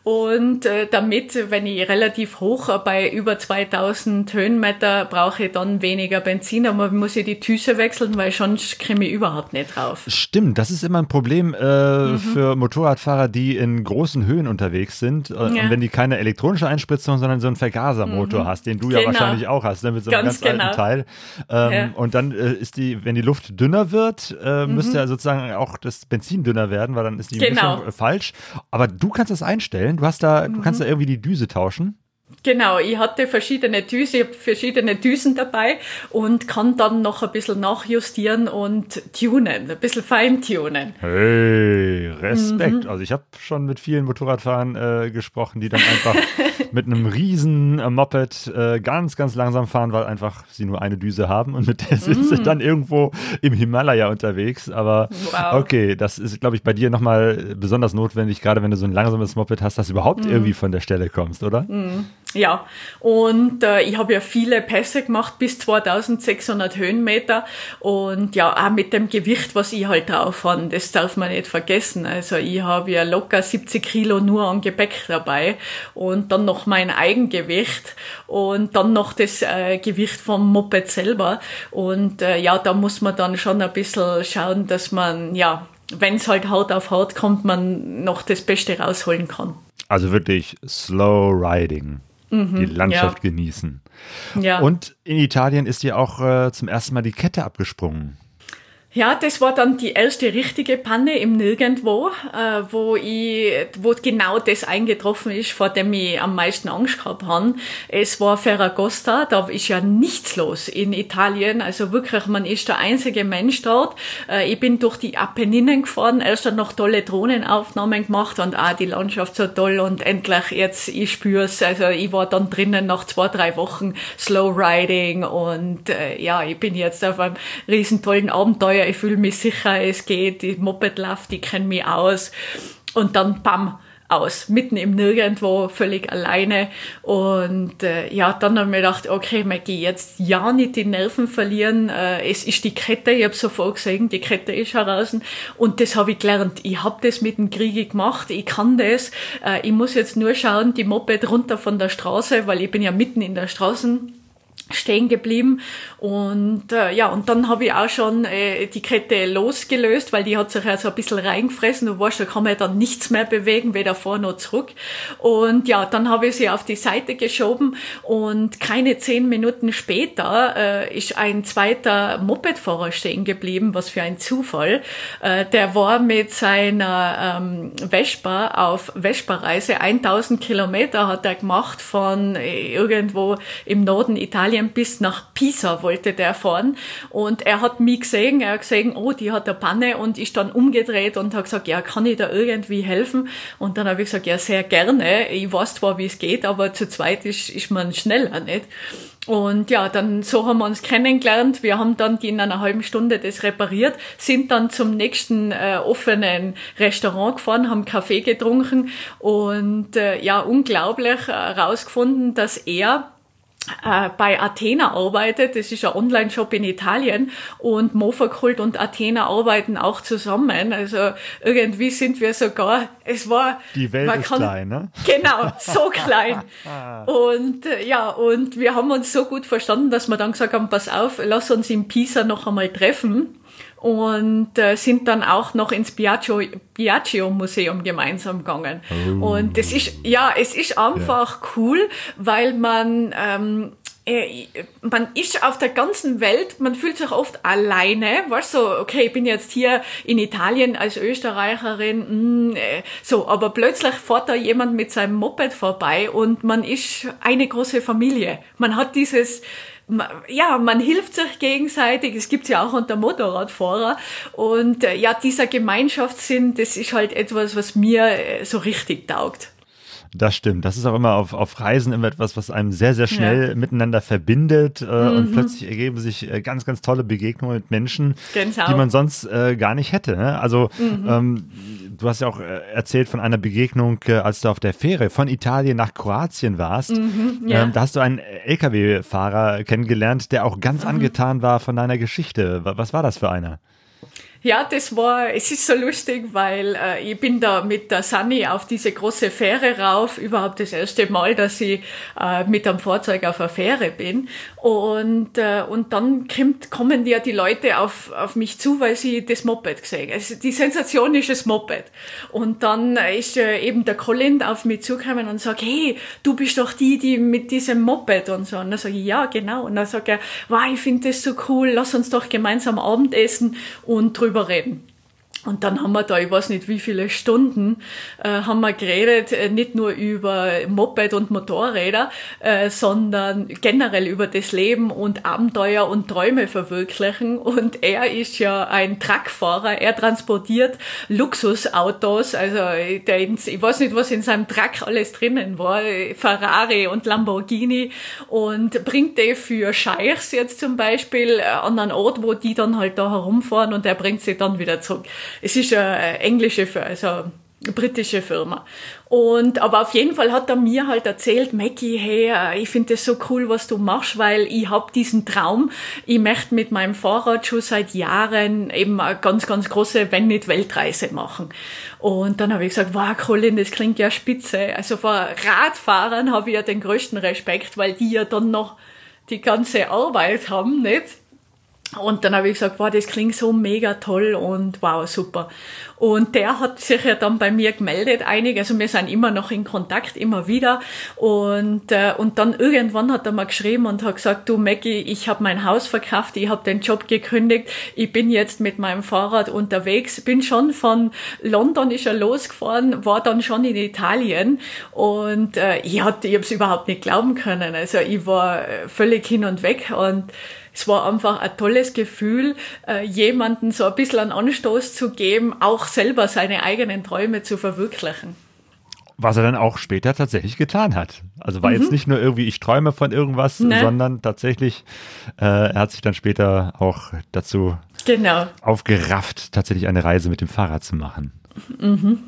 Und äh, damit, wenn ich relativ hoch bei über 2000 Höhenmeter brauche ich dann weniger Benzin, aber muss ich die Düse wechseln, weil sonst komme ich überhaupt nicht drauf. Stimmt, das ist immer ein Problem äh, mhm. für Motorradfahrer, die in großen Höhen unterwegs sind. Äh, ja. Und wenn die keine elektronische Einspritzung, sondern so einen Vergasermotor mhm. hast, den du genau. ja wahrscheinlich auch hast, ne, mit so einem ganz, ganz genau. alten Teil. Ähm, ja. Und dann äh, ist die, wenn die Luft dünner wird, äh, mhm. müsste ja sozusagen auch das Benzin dünner werden, weil dann ist die genau. Mischung äh, falsch. Aber du kannst das einstellen. Du hast da, mhm. du kannst da irgendwie die Düse tauschen. Genau, ich hatte verschiedene Düsen, ich habe verschiedene Düsen dabei und kann dann noch ein bisschen nachjustieren und tunen, ein bisschen feintunen. Hey, Respekt. Mhm. Also ich habe schon mit vielen Motorradfahrern äh, gesprochen, die dann einfach (laughs) mit einem riesen äh, Moped äh, ganz, ganz langsam fahren, weil einfach sie nur eine Düse haben und mit der sind sie mhm. dann irgendwo im Himalaya unterwegs. Aber wow. okay, das ist, glaube ich, bei dir nochmal besonders notwendig, gerade wenn du so ein langsames Moped hast, dass du überhaupt mhm. irgendwie von der Stelle kommst, oder? Mhm. Ja, und äh, ich habe ja viele Pässe gemacht, bis 2600 Höhenmeter. Und ja, auch mit dem Gewicht, was ich halt drauf habe, das darf man nicht vergessen. Also ich habe ja locker 70 Kilo nur an Gepäck dabei und dann noch mein Eigengewicht und dann noch das äh, Gewicht vom Moped selber. Und äh, ja, da muss man dann schon ein bisschen schauen, dass man, ja, wenn es halt hart auf hart kommt, man noch das Beste rausholen kann. Also wirklich Slow Riding mhm, die Landschaft ja. genießen. Ja. Und in Italien ist dir auch äh, zum ersten Mal die Kette abgesprungen. Ja, das war dann die erste richtige Panne im Nirgendwo, äh, wo ich, wo genau das eingetroffen ist, vor dem ich am meisten Angst gehabt habe. Es war Ferragosta, da ist ja nichts los in Italien, also wirklich, man ist der einzige Mensch dort. Äh, ich bin durch die Apenninen gefahren, erst dann noch tolle Drohnenaufnahmen gemacht und ah, die Landschaft so toll und endlich jetzt, ich spür's, also ich war dann drinnen nach zwei, drei Wochen Slow Riding und äh, ja, ich bin jetzt auf einem riesen tollen Abenteuer ich fühle mich sicher, es geht, die Moped läuft, ich kenne mich aus. Und dann bam, aus, mitten im Nirgendwo, völlig alleine. Und äh, ja, dann habe ich mir gedacht, okay, Maggie, jetzt ja nicht die Nerven verlieren. Äh, es ist die Kette, ich habe sofort gesehen, die Kette ist heraus. Und das habe ich gelernt. Ich habe das mit dem Kriege gemacht, ich kann das. Äh, ich muss jetzt nur schauen, die Moped runter von der Straße, weil ich bin ja mitten in der Straßen stehen geblieben und äh, ja und dann habe ich auch schon äh, die Kette losgelöst, weil die hat sich ja so ein bisschen reingefressen. Du weißt, da kann man ja dann nichts mehr bewegen, weder vor noch zurück. Und ja, dann habe ich sie auf die Seite geschoben und keine zehn Minuten später äh, ist ein zweiter Mopedfahrer stehen geblieben, was für ein Zufall. Äh, der war mit seiner ähm, Vespa auf Vespa-Reise, 1000 Kilometer hat er gemacht von äh, irgendwo im Norden Italiens Italien bis nach Pisa wollte der fahren. Und er hat mich gesehen, er hat gesehen, oh, die hat eine Panne und ist dann umgedreht und hat gesagt, ja, kann ich da irgendwie helfen? Und dann habe ich gesagt, ja, sehr gerne. Ich weiß zwar, wie es geht, aber zu zweit ist, ist man schneller, nicht? Und ja, dann so haben wir uns kennengelernt. Wir haben dann in einer halben Stunde das repariert, sind dann zum nächsten äh, offenen Restaurant gefahren, haben Kaffee getrunken und äh, ja, unglaublich herausgefunden, äh, dass er äh, bei Athena arbeitet. Das ist ein Online-Shop in Italien und Mofakult und Athena arbeiten auch zusammen. Also irgendwie sind wir sogar, es war... Die Welt ist kann, klein, ne? (laughs) Genau, so (laughs) klein. und äh, ja, und wir haben uns so gut verstanden, dass wir dann gesagt haben, pass auf, lass uns in Pisa noch einmal treffen und äh, sind dann auch noch ins Biagio, Biagio Museum gemeinsam gegangen. Oh. Und das ist, ja, es ist einfach ja. cool, weil man, ähm, äh, man ist auf der ganzen Welt, man fühlt sich oft alleine, weißt du, okay, ich bin jetzt hier in Italien als Österreicherin, mh, hm, äh, so, aber plötzlich fährt da jemand mit seinem Moped vorbei und man ist eine große Familie. Man hat dieses, ja, man hilft sich gegenseitig. Es gibt ja auch unter Motorradfahrer. Und äh, ja, dieser Gemeinschaftssinn, das ist halt etwas, was mir äh, so richtig taugt. Das stimmt. Das ist auch immer auf, auf Reisen immer etwas, was einem sehr, sehr schnell ja. miteinander verbindet. Äh, mhm. Und plötzlich ergeben sich äh, ganz, ganz tolle Begegnungen mit Menschen, genau. die man sonst äh, gar nicht hätte. Ne? Also mhm. ähm, du hast ja auch äh, erzählt von einer Begegnung, äh, als du auf der Fähre von Italien nach Kroatien warst. Mhm, ja. ähm, da hast du einen Lkw-Fahrer kennengelernt, der auch ganz mhm. angetan war von deiner Geschichte. Was war das für einer? Ja, das war, es ist so lustig, weil äh, ich bin da mit der Sunny auf diese große Fähre rauf, überhaupt das erste Mal, dass ich äh, mit einem Fahrzeug auf einer Fähre bin. Und, äh, und dann kommt, kommen ja die Leute auf, auf mich zu, weil sie das Moped gesehen Also die Sensation ist das Moped. Und dann ist äh, eben der Colin auf mich zugekommen und sagt, hey, du bist doch die, die mit diesem Moped und so. Und dann sage ich, ja, genau. Und dann sagt er, wow, ich finde das so cool, lass uns doch gemeinsam Abendessen und drüber drüber reden. Und dann haben wir da, ich weiß nicht wie viele Stunden, äh, haben wir geredet, äh, nicht nur über Moped und Motorräder, äh, sondern generell über das Leben und Abenteuer und Träume verwirklichen. Und er ist ja ein Truckfahrer, er transportiert Luxusautos, also der, ich weiß nicht, was in seinem Truck alles drinnen war, Ferrari und Lamborghini. Und bringt die für Scheichs jetzt zum Beispiel äh, an einen Ort, wo die dann halt da herumfahren und er bringt sie dann wieder zurück es ist eine englische, also britische Firma. Und, aber auf jeden Fall hat er mir halt erzählt, Mackie, hey, äh, ich finde das so cool, was du machst, weil ich habe diesen Traum, ich möchte mit meinem Fahrrad schon seit Jahren eben eine ganz, ganz große, wenn nicht Weltreise machen. Und dann habe ich gesagt, wow, Colin, das klingt ja spitze. Also vor Radfahrern habe ich ja den größten Respekt, weil die ja dann noch die ganze Arbeit haben, nicht? Und dann habe ich gesagt, wow, das klingt so mega toll und wow, super. Und der hat sich ja dann bei mir gemeldet, einig, also wir sind immer noch in Kontakt, immer wieder. Und, äh, und dann irgendwann hat er mal geschrieben und hat gesagt, du Maggie, ich habe mein Haus verkauft, ich habe den Job gekündigt, ich bin jetzt mit meinem Fahrrad unterwegs, bin schon von London ist er losgefahren, war dann schon in Italien und äh, ich, hatte, ich habe es überhaupt nicht glauben können. Also ich war völlig hin und weg und es war einfach ein tolles Gefühl, äh, jemanden so ein bisschen einen Anstoß zu geben, auch selber seine eigenen Träume zu verwirklichen. Was er dann auch später tatsächlich getan hat. Also war mhm. jetzt nicht nur irgendwie, ich träume von irgendwas, ne. sondern tatsächlich, äh, er hat sich dann später auch dazu genau. aufgerafft, tatsächlich eine Reise mit dem Fahrrad zu machen. Mhm.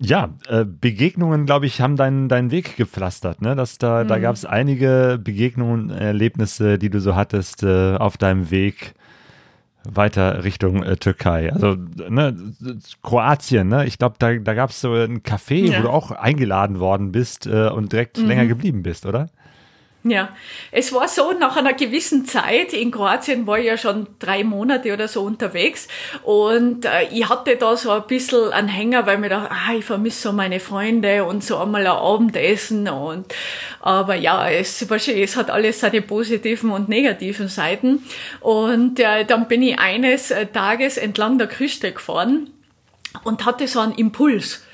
Ja, äh, Begegnungen, glaube ich, haben deinen, deinen Weg gepflastert. Ne? Das, da mhm. da gab es einige Begegnungen, Erlebnisse, die du so hattest äh, auf deinem Weg weiter Richtung äh, Türkei. Also ne, Kroatien, ne? ich glaube, da, da gab es so ein Café, ja. wo du auch eingeladen worden bist äh, und direkt mhm. länger geblieben bist, oder? Ja, es war so, nach einer gewissen Zeit, in Kroatien war ich ja schon drei Monate oder so unterwegs und äh, ich hatte da so ein bisschen einen Hänger, weil mir dachte, ah, ich vermisse so meine Freunde und so einmal ein Abendessen und aber ja, es, es hat alles seine positiven und negativen Seiten und äh, dann bin ich eines äh, Tages entlang der Küste gefahren und hatte so einen Impuls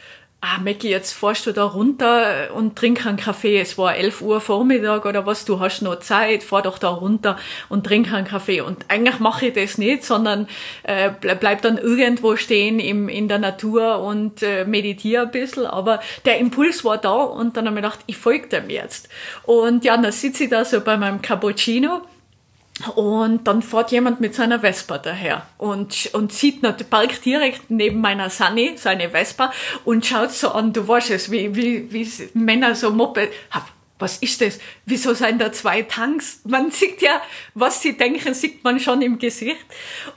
ah, Mackie, jetzt fährst du da runter und trink einen Kaffee. Es war 11 Uhr Vormittag oder was, du hast noch Zeit, fahr doch da runter und trink einen Kaffee. Und eigentlich mache ich das nicht, sondern äh, bleib dann irgendwo stehen im, in der Natur und äh, meditiere ein bisschen. Aber der Impuls war da und dann habe ich gedacht, ich folge dem jetzt. Und ja, dann sitze ich da so bei meinem Cappuccino und dann fährt jemand mit seiner Vespa daher und, und sieht, parkt direkt neben meiner Sunny, seine Vespa, und schaut so an, du weißt es, wie, wie, wie Männer so Moped, was ist das? Wieso sind da zwei Tanks? Man (laughs) sieht ja, was sie denken, sieht man schon im Gesicht.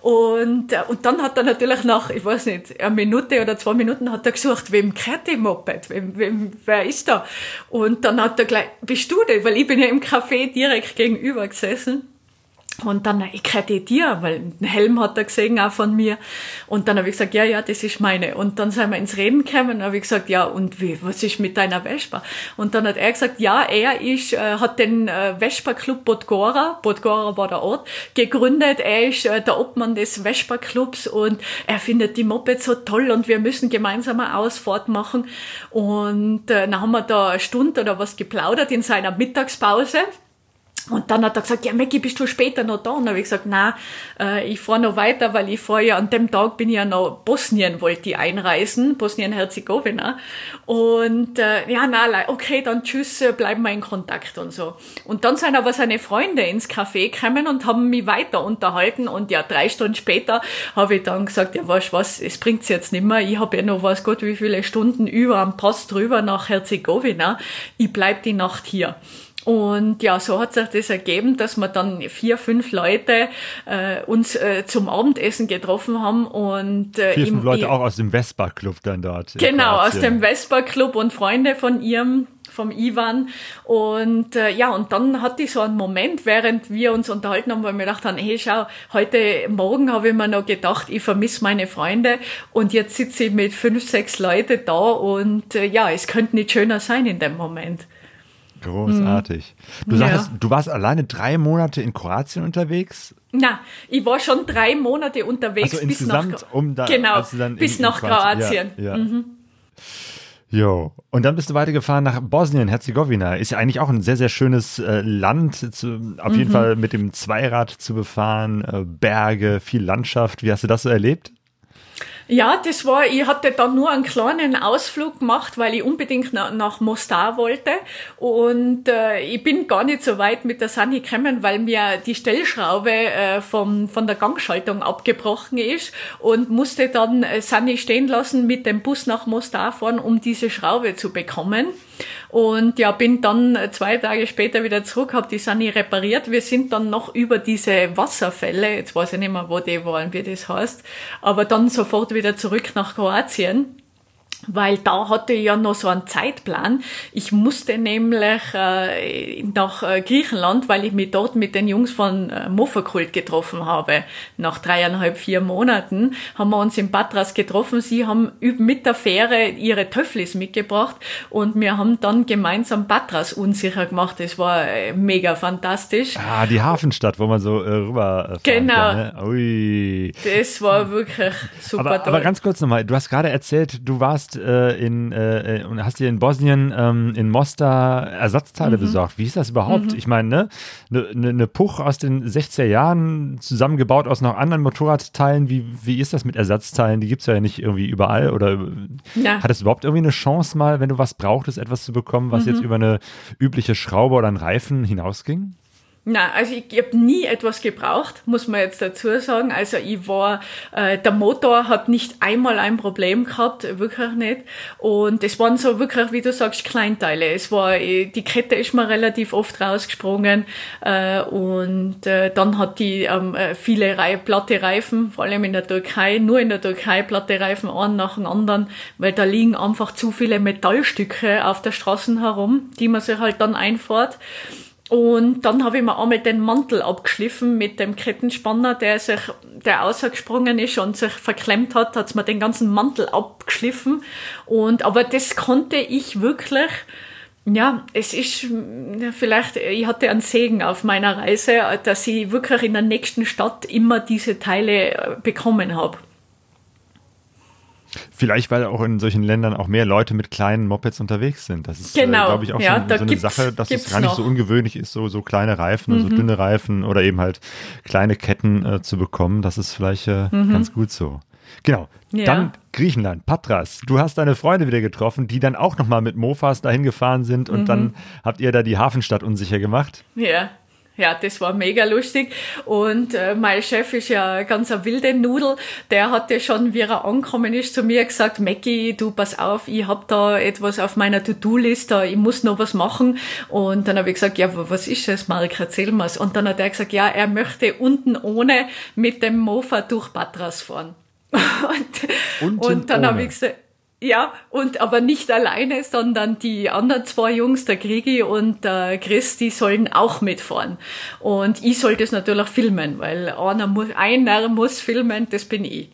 Und, äh, und dann hat er natürlich nach, ich weiß nicht, eine Minute oder zwei Minuten hat er gesucht, wem gehört die Moped? Wem, wem, wer ist da? Und dann hat er gleich, bist du das? Weil ich bin ja im Café direkt gegenüber gesessen. Und dann, ich kreditiere, weil einen Helm hat er gesehen, auch von mir. Und dann habe ich gesagt, ja, ja, das ist meine. Und dann sind wir ins Reden gekommen und habe ich gesagt, ja, und wie, was ist mit deiner Vespa? Und dann hat er gesagt, ja, er ist, äh, hat den äh, Vespa Club Podgora, Podgora war der Ort, gegründet. Er ist äh, der Obmann des Vespa Clubs und er findet die Moped so toll und wir müssen gemeinsam eine Ausfahrt machen. Und äh, dann haben wir da eine Stunde oder was geplaudert in seiner Mittagspause. Und dann hat er gesagt, ja, Maggie, bist du später noch da? Und dann habe ich gesagt, na, äh, ich fahre noch weiter, weil ich fahre ja, an dem Tag bin ich ja noch Bosnien, wollte ich einreisen, Bosnien-Herzegowina. Und äh, ja, na, okay, dann tschüss, äh, bleiben wir in Kontakt und so. Und dann sind aber seine Freunde ins Café gekommen und haben mich weiter unterhalten. Und ja, drei Stunden später habe ich dann gesagt, ja, weißt was, es bringt's jetzt nicht mehr. Ich habe ja noch, weiß Gott, wie viele Stunden über am Pass drüber nach Herzegowina. Ich bleib die Nacht hier. Und ja, so hat sich das ergeben, dass wir dann vier, fünf Leute äh, uns äh, zum Abendessen getroffen haben und äh, vier, fünf Leute auch aus dem Vespa Club dann dort. Genau, aus dem Vespa Club und Freunde von ihrem vom Ivan und äh, ja und dann hatte ich so einen Moment, während wir uns unterhalten haben, weil wir gedacht haben, hey schau, heute Morgen habe ich mir noch gedacht, ich vermisse meine Freunde und jetzt sitze ich mit fünf, sechs Leute da und äh, ja, es könnte nicht schöner sein in dem Moment. Großartig. Du sagst, ja. du warst alleine drei Monate in Kroatien unterwegs? Na, ich war schon drei Monate unterwegs also bis nach um da, genau, bis nach Kroatien. Ja, ja. Mhm. Jo, und dann bist du weitergefahren nach Bosnien-Herzegowina. Ist ja eigentlich auch ein sehr, sehr schönes äh, Land, zu, auf mhm. jeden Fall mit dem Zweirad zu befahren, äh, Berge, viel Landschaft. Wie hast du das so erlebt? Ja, das war, ich hatte dann nur einen kleinen Ausflug gemacht, weil ich unbedingt nach, nach Mostar wollte. Und äh, ich bin gar nicht so weit mit der Sani gekommen, weil mir die Stellschraube äh, vom, von der Gangschaltung abgebrochen ist und musste dann äh, Sani stehen lassen, mit dem Bus nach Mostar fahren, um diese Schraube zu bekommen. Und ja, bin dann zwei Tage später wieder zurück, habe die Sani repariert. Wir sind dann noch über diese Wasserfälle, jetzt weiß ich nicht mehr, wo die waren, wie das heißt, aber dann sofort wieder zurück nach Kroatien weil da hatte ich ja noch so einen Zeitplan. Ich musste nämlich äh, nach äh, Griechenland, weil ich mich dort mit den Jungs von äh, Mofakult getroffen habe. Nach dreieinhalb, vier Monaten haben wir uns in Patras getroffen. Sie haben mit der Fähre ihre Töfflis mitgebracht und wir haben dann gemeinsam Patras unsicher gemacht. Das war äh, mega fantastisch. Ah, die Hafenstadt, wo man so äh, rüber Genau. Kann, ne? Ui. Das war wirklich super aber, toll. Aber ganz kurz nochmal, du hast gerade erzählt, du warst äh, in äh, äh, hast dir in Bosnien ähm, in Mostar Ersatzteile mhm. besorgt. Wie ist das überhaupt? Mhm. Ich meine, ne, eine ne, ne Puch aus den 60er Jahren zusammengebaut aus noch anderen Motorradteilen. Wie, wie ist das mit Ersatzteilen? Die gibt es ja nicht irgendwie überall. Oder ja. hat es überhaupt irgendwie eine Chance mal, wenn du was brauchtest, etwas zu bekommen, was mhm. jetzt über eine übliche Schraube oder einen Reifen hinausging? Na, also ich, ich habe nie etwas gebraucht, muss man jetzt dazu sagen. Also ich war, äh, der Motor hat nicht einmal ein Problem gehabt, wirklich nicht. Und es waren so wirklich, wie du sagst, Kleinteile. Es war, äh, die Kette ist mir relativ oft rausgesprungen äh, und äh, dann hat die ähm, äh, viele Re platte Reifen, vor allem in der Türkei, nur in der Türkei platte Reifen einen nach dem anderen, weil da liegen einfach zu viele Metallstücke auf der Straße herum, die man sich halt dann einfährt. Und dann habe ich mir einmal den Mantel abgeschliffen mit dem Kettenspanner, der sich, der ausgesprungen ist und sich verklemmt hat, hat's mir den ganzen Mantel abgeschliffen. Und, aber das konnte ich wirklich, ja, es ist vielleicht, ich hatte einen Segen auf meiner Reise, dass ich wirklich in der nächsten Stadt immer diese Teile äh, bekommen habe. Vielleicht, weil auch in solchen Ländern auch mehr Leute mit kleinen Mopeds unterwegs sind. Das ist, äh, genau. äh, glaube ich, auch ja, so, so eine Sache, dass es gar nicht noch. so ungewöhnlich ist, so, so kleine Reifen, mhm. so dünne Reifen oder eben halt kleine Ketten äh, zu bekommen. Das ist vielleicht äh, mhm. ganz gut so. Genau. Ja. Dann Griechenland, Patras. Du hast deine Freunde wieder getroffen, die dann auch nochmal mit Mofas dahin gefahren sind und mhm. dann habt ihr da die Hafenstadt unsicher gemacht. Ja. Ja, das war mega lustig. Und äh, mein Chef ist ja ganz ein wilde Nudel. Der hatte schon, wie er angekommen ist, zu mir gesagt, Mackie, du pass auf, ich hab da etwas auf meiner To-Do-Liste, ich muss noch was machen. Und dann habe ich gesagt, ja, was ist das, Marek, erzähl mal's. Und dann hat er gesagt, ja, er möchte unten ohne mit dem Mofa durch Patras fahren. (laughs) und, und dann habe ich gesagt, ja, und aber nicht alleine, sondern die anderen zwei Jungs, der Grigi und der Chris, die sollen auch mitfahren. Und ich sollte es natürlich filmen, weil einer muss, einer muss filmen, das bin ich.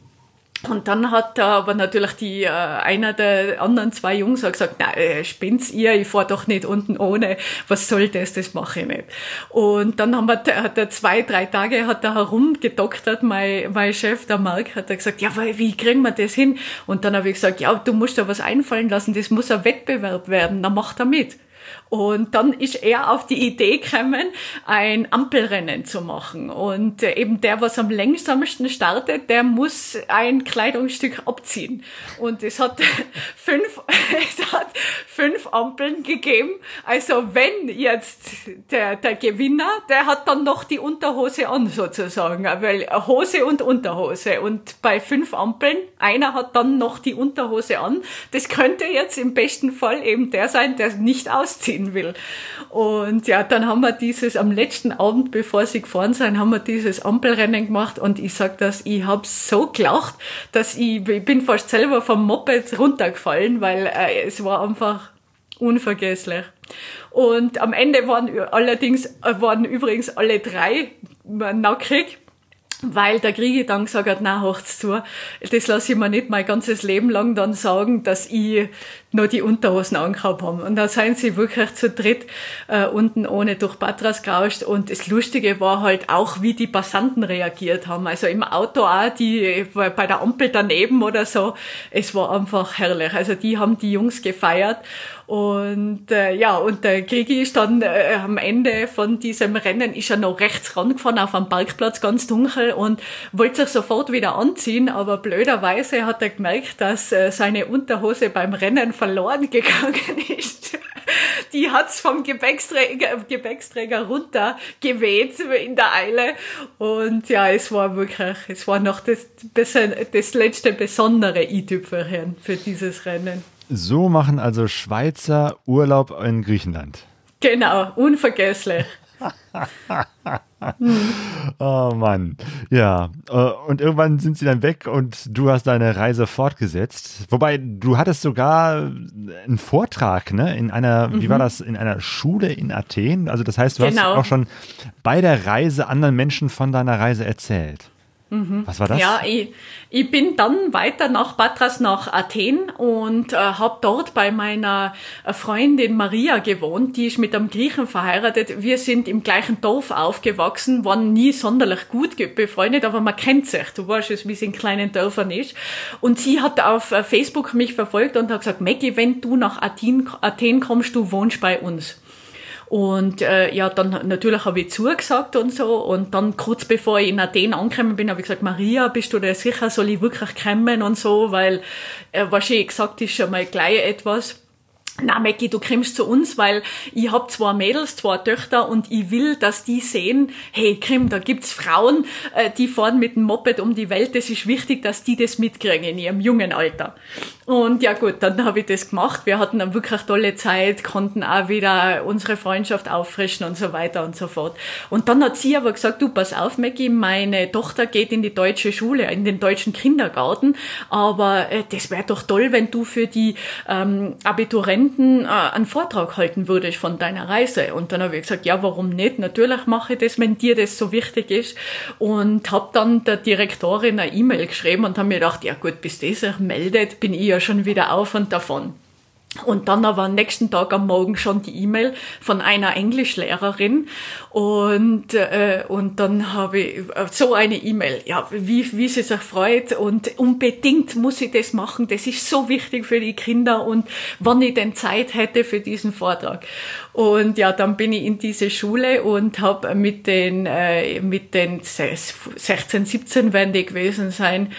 Und dann hat aber natürlich die, äh, einer der anderen zwei Jungs hat gesagt, na, äh, spinnt's ihr, ich fahr doch nicht unten ohne, was soll das, das mache ich nicht. Und dann haben wir, hat er zwei, drei Tage hat er herumgedoktert, mein, mein Chef, der Mark, hat er gesagt, ja, wie kriegen wir das hin? Und dann habe ich gesagt, ja, du musst da was einfallen lassen, das muss ein Wettbewerb werden, dann macht er mit. Und dann ist er auf die Idee gekommen, ein Ampelrennen zu machen. Und äh, eben der, was am längsamsten startet, der muss ein Kleidungsstück abziehen. Und es hat (laughs) fünf, (laughs) es hat fünf Ampeln gegeben. Also wenn jetzt der, der Gewinner, der hat dann noch die Unterhose an sozusagen, weil Hose und Unterhose. Und bei fünf Ampeln, einer hat dann noch die Unterhose an. Das könnte jetzt im besten Fall eben der sein, der nicht auszieht sehen will. Und ja, dann haben wir dieses, am letzten Abend, bevor sie gefahren sind, haben wir dieses Ampelrennen gemacht und ich sag das, ich habe so gelacht, dass ich, ich bin fast selber vom Moped runtergefallen, weil äh, es war einfach unvergesslich. Und am Ende waren allerdings, äh, waren übrigens alle drei nackig weil der Kriege dann gesagt hat, na, hocht's zu. Das lasse ich mir nicht mein ganzes Leben lang dann sagen, dass ich nur die Unterhosen angehabt habe. Und da seien sie wirklich zu dritt äh, unten ohne durch Patras gerauscht. Und das Lustige war halt auch, wie die Passanten reagiert haben. Also im Auto auch, die bei der Ampel daneben oder so. Es war einfach herrlich. Also die haben die Jungs gefeiert. Und äh, ja, und der Krigi ist dann äh, am Ende von diesem Rennen ist er noch rechts rangefahren auf einem Parkplatz, ganz dunkel und wollte sich sofort wieder anziehen, aber blöderweise hat er gemerkt, dass äh, seine Unterhose beim Rennen verloren gegangen (laughs) ist. Die hat's vom Gepäcksträger, Gepäcksträger runter geweht in der Eile. Und ja, es war wirklich, es war noch das, das letzte besondere i-Tüpfelchen für dieses Rennen. So machen also Schweizer Urlaub in Griechenland. Genau, unvergesslich. (laughs) oh Mann. Ja. Äh, und irgendwann sind sie dann weg und du hast deine Reise fortgesetzt. Wobei, du hattest sogar einen Vortrag, ne? In einer, mhm. wie war mhm. das, in einer Schule in Athen? Also das heißt, du genau. hast auch schon bei der Reise anderen Menschen von deiner Reise erzählt. Mhm. Was war das? Ja, ich, ich bin dann weiter nach Patras, nach Athen und äh, habe dort bei meiner Freundin Maria gewohnt. Die ist mit einem Griechen verheiratet. Wir sind im gleichen Dorf aufgewachsen, waren nie sonderlich gut befreundet, aber man kennt sich. Du weißt es, wie es in kleinen Dörfern ist. Und sie hat auf äh, Facebook mich verfolgt und hat gesagt, Maggie, wenn du nach Athen, Athen kommst, du wohnst bei uns. Und äh, ja, dann natürlich habe ich zugesagt und so. Und dann kurz bevor ich in Athen angekommen bin, habe ich gesagt, Maria, bist du dir sicher, soll ich wirklich kommen und so, weil äh, wahrscheinlich gesagt ist schon mal gleich etwas na Mackie, du kommst zu uns, weil ich hab zwei Mädels, zwei Töchter und ich will, dass die sehen, hey Krim, da gibt's Frauen, äh, die fahren mit dem Moped um die Welt. Das ist wichtig, dass die das mitkriegen in ihrem jungen Alter. Und ja gut, dann habe ich das gemacht. Wir hatten eine wirklich tolle Zeit, konnten auch wieder unsere Freundschaft auffrischen und so weiter und so fort. Und dann hat sie aber gesagt, du pass auf, Mackie, meine Tochter geht in die deutsche Schule, in den deutschen Kindergarten, aber äh, das wäre doch toll, wenn du für die ähm, Abiturienten Studenten äh, einen Vortrag halten würdest von deiner Reise. Und dann habe ich gesagt, ja, warum nicht? Natürlich mache ich das, wenn dir das so wichtig ist. Und habe dann der Direktorin eine E-Mail geschrieben und habe mir gedacht, ja gut, bis das sich meldet, bin ich ja schon wieder auf und davon. Und dann aber am nächsten Tag am Morgen schon die E-Mail von einer Englischlehrerin. Und äh, und dann habe ich äh, so eine E-Mail, ja, wie wie sie sich freut. Und unbedingt muss ich das machen, das ist so wichtig für die Kinder. Und wann ich denn Zeit hätte für diesen Vortrag. Und ja, dann bin ich in diese Schule und habe mit den äh, mit den 16, 17 werden die gewesen sein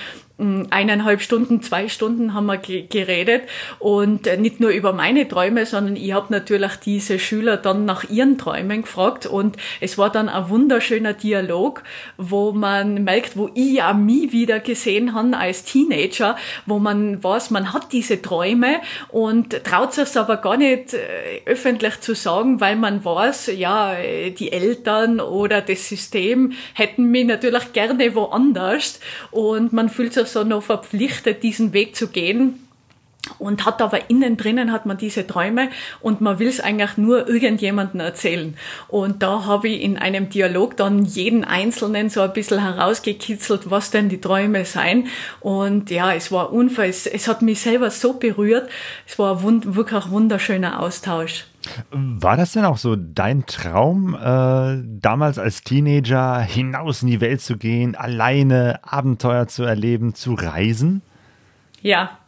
eineinhalb Stunden, zwei Stunden haben wir geredet. Und äh, nicht nur über meine Träume, sondern ich habe natürlich diese Schüler dann nach ihren Träumen gefragt. Und es war dann ein wunderschöner Dialog, wo man merkt, wo ich ja mich wieder gesehen habe als Teenager, wo man weiß, man hat diese Träume und traut sich aber gar nicht äh, öffentlich zu sagen, weil man weiß, ja, die Eltern oder das System hätten mich natürlich gerne woanders. Und man fühlt sich so noch verpflichtet, diesen Weg zu gehen und hat aber innen drinnen hat man diese Träume und man will es eigentlich nur irgendjemandem erzählen. Und da habe ich in einem Dialog dann jeden Einzelnen so ein bisschen herausgekitzelt, was denn die Träume seien. Und ja, es war unfair, es, es hat mich selber so berührt. Es war ein wirklich wunderschöner Austausch. War das denn auch so dein Traum, äh, damals als Teenager hinaus in die Welt zu gehen, alleine Abenteuer zu erleben, zu reisen? Ja,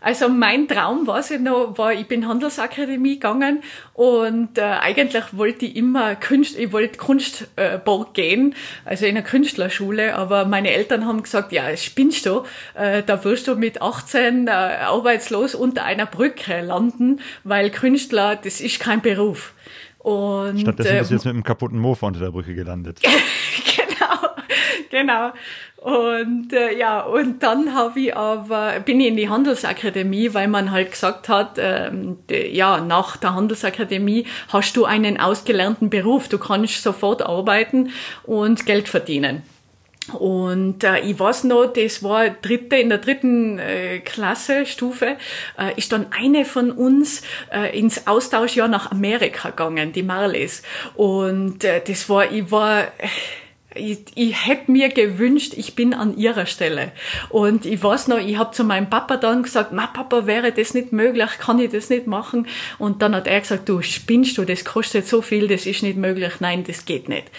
also mein Traum war ja noch, war, ich bin Handelsakademie gegangen und äh, eigentlich wollte ich immer Kunst, ich wollte Kunstbau äh, gehen, also in einer Künstlerschule, aber meine Eltern haben gesagt, ja, spinnst du, äh, da wirst du mit 18 äh, arbeitslos unter einer Brücke landen, weil Künstler, das ist kein Beruf. Und, Stattdessen bist du jetzt mit einem kaputten Mofa unter der Brücke gelandet. (laughs) genau, genau. Und äh, ja, und dann habe ich aber bin ich in die Handelsakademie, weil man halt gesagt hat, ähm, de, ja, nach der Handelsakademie hast du einen ausgelernten Beruf, du kannst sofort arbeiten und Geld verdienen. Und äh, ich weiß noch, das war dritte, in der dritten äh, Klasse, Stufe, äh, ist dann eine von uns äh, ins Austauschjahr nach Amerika gegangen, die Marlies. Und äh, das war, ich war, ich, ich hätte mir gewünscht, ich bin an ihrer Stelle. Und ich weiß noch, ich habe zu meinem Papa dann gesagt, na Papa, wäre das nicht möglich, kann ich das nicht machen? Und dann hat er gesagt, du spinnst du, das kostet so viel, das ist nicht möglich, nein, das geht nicht.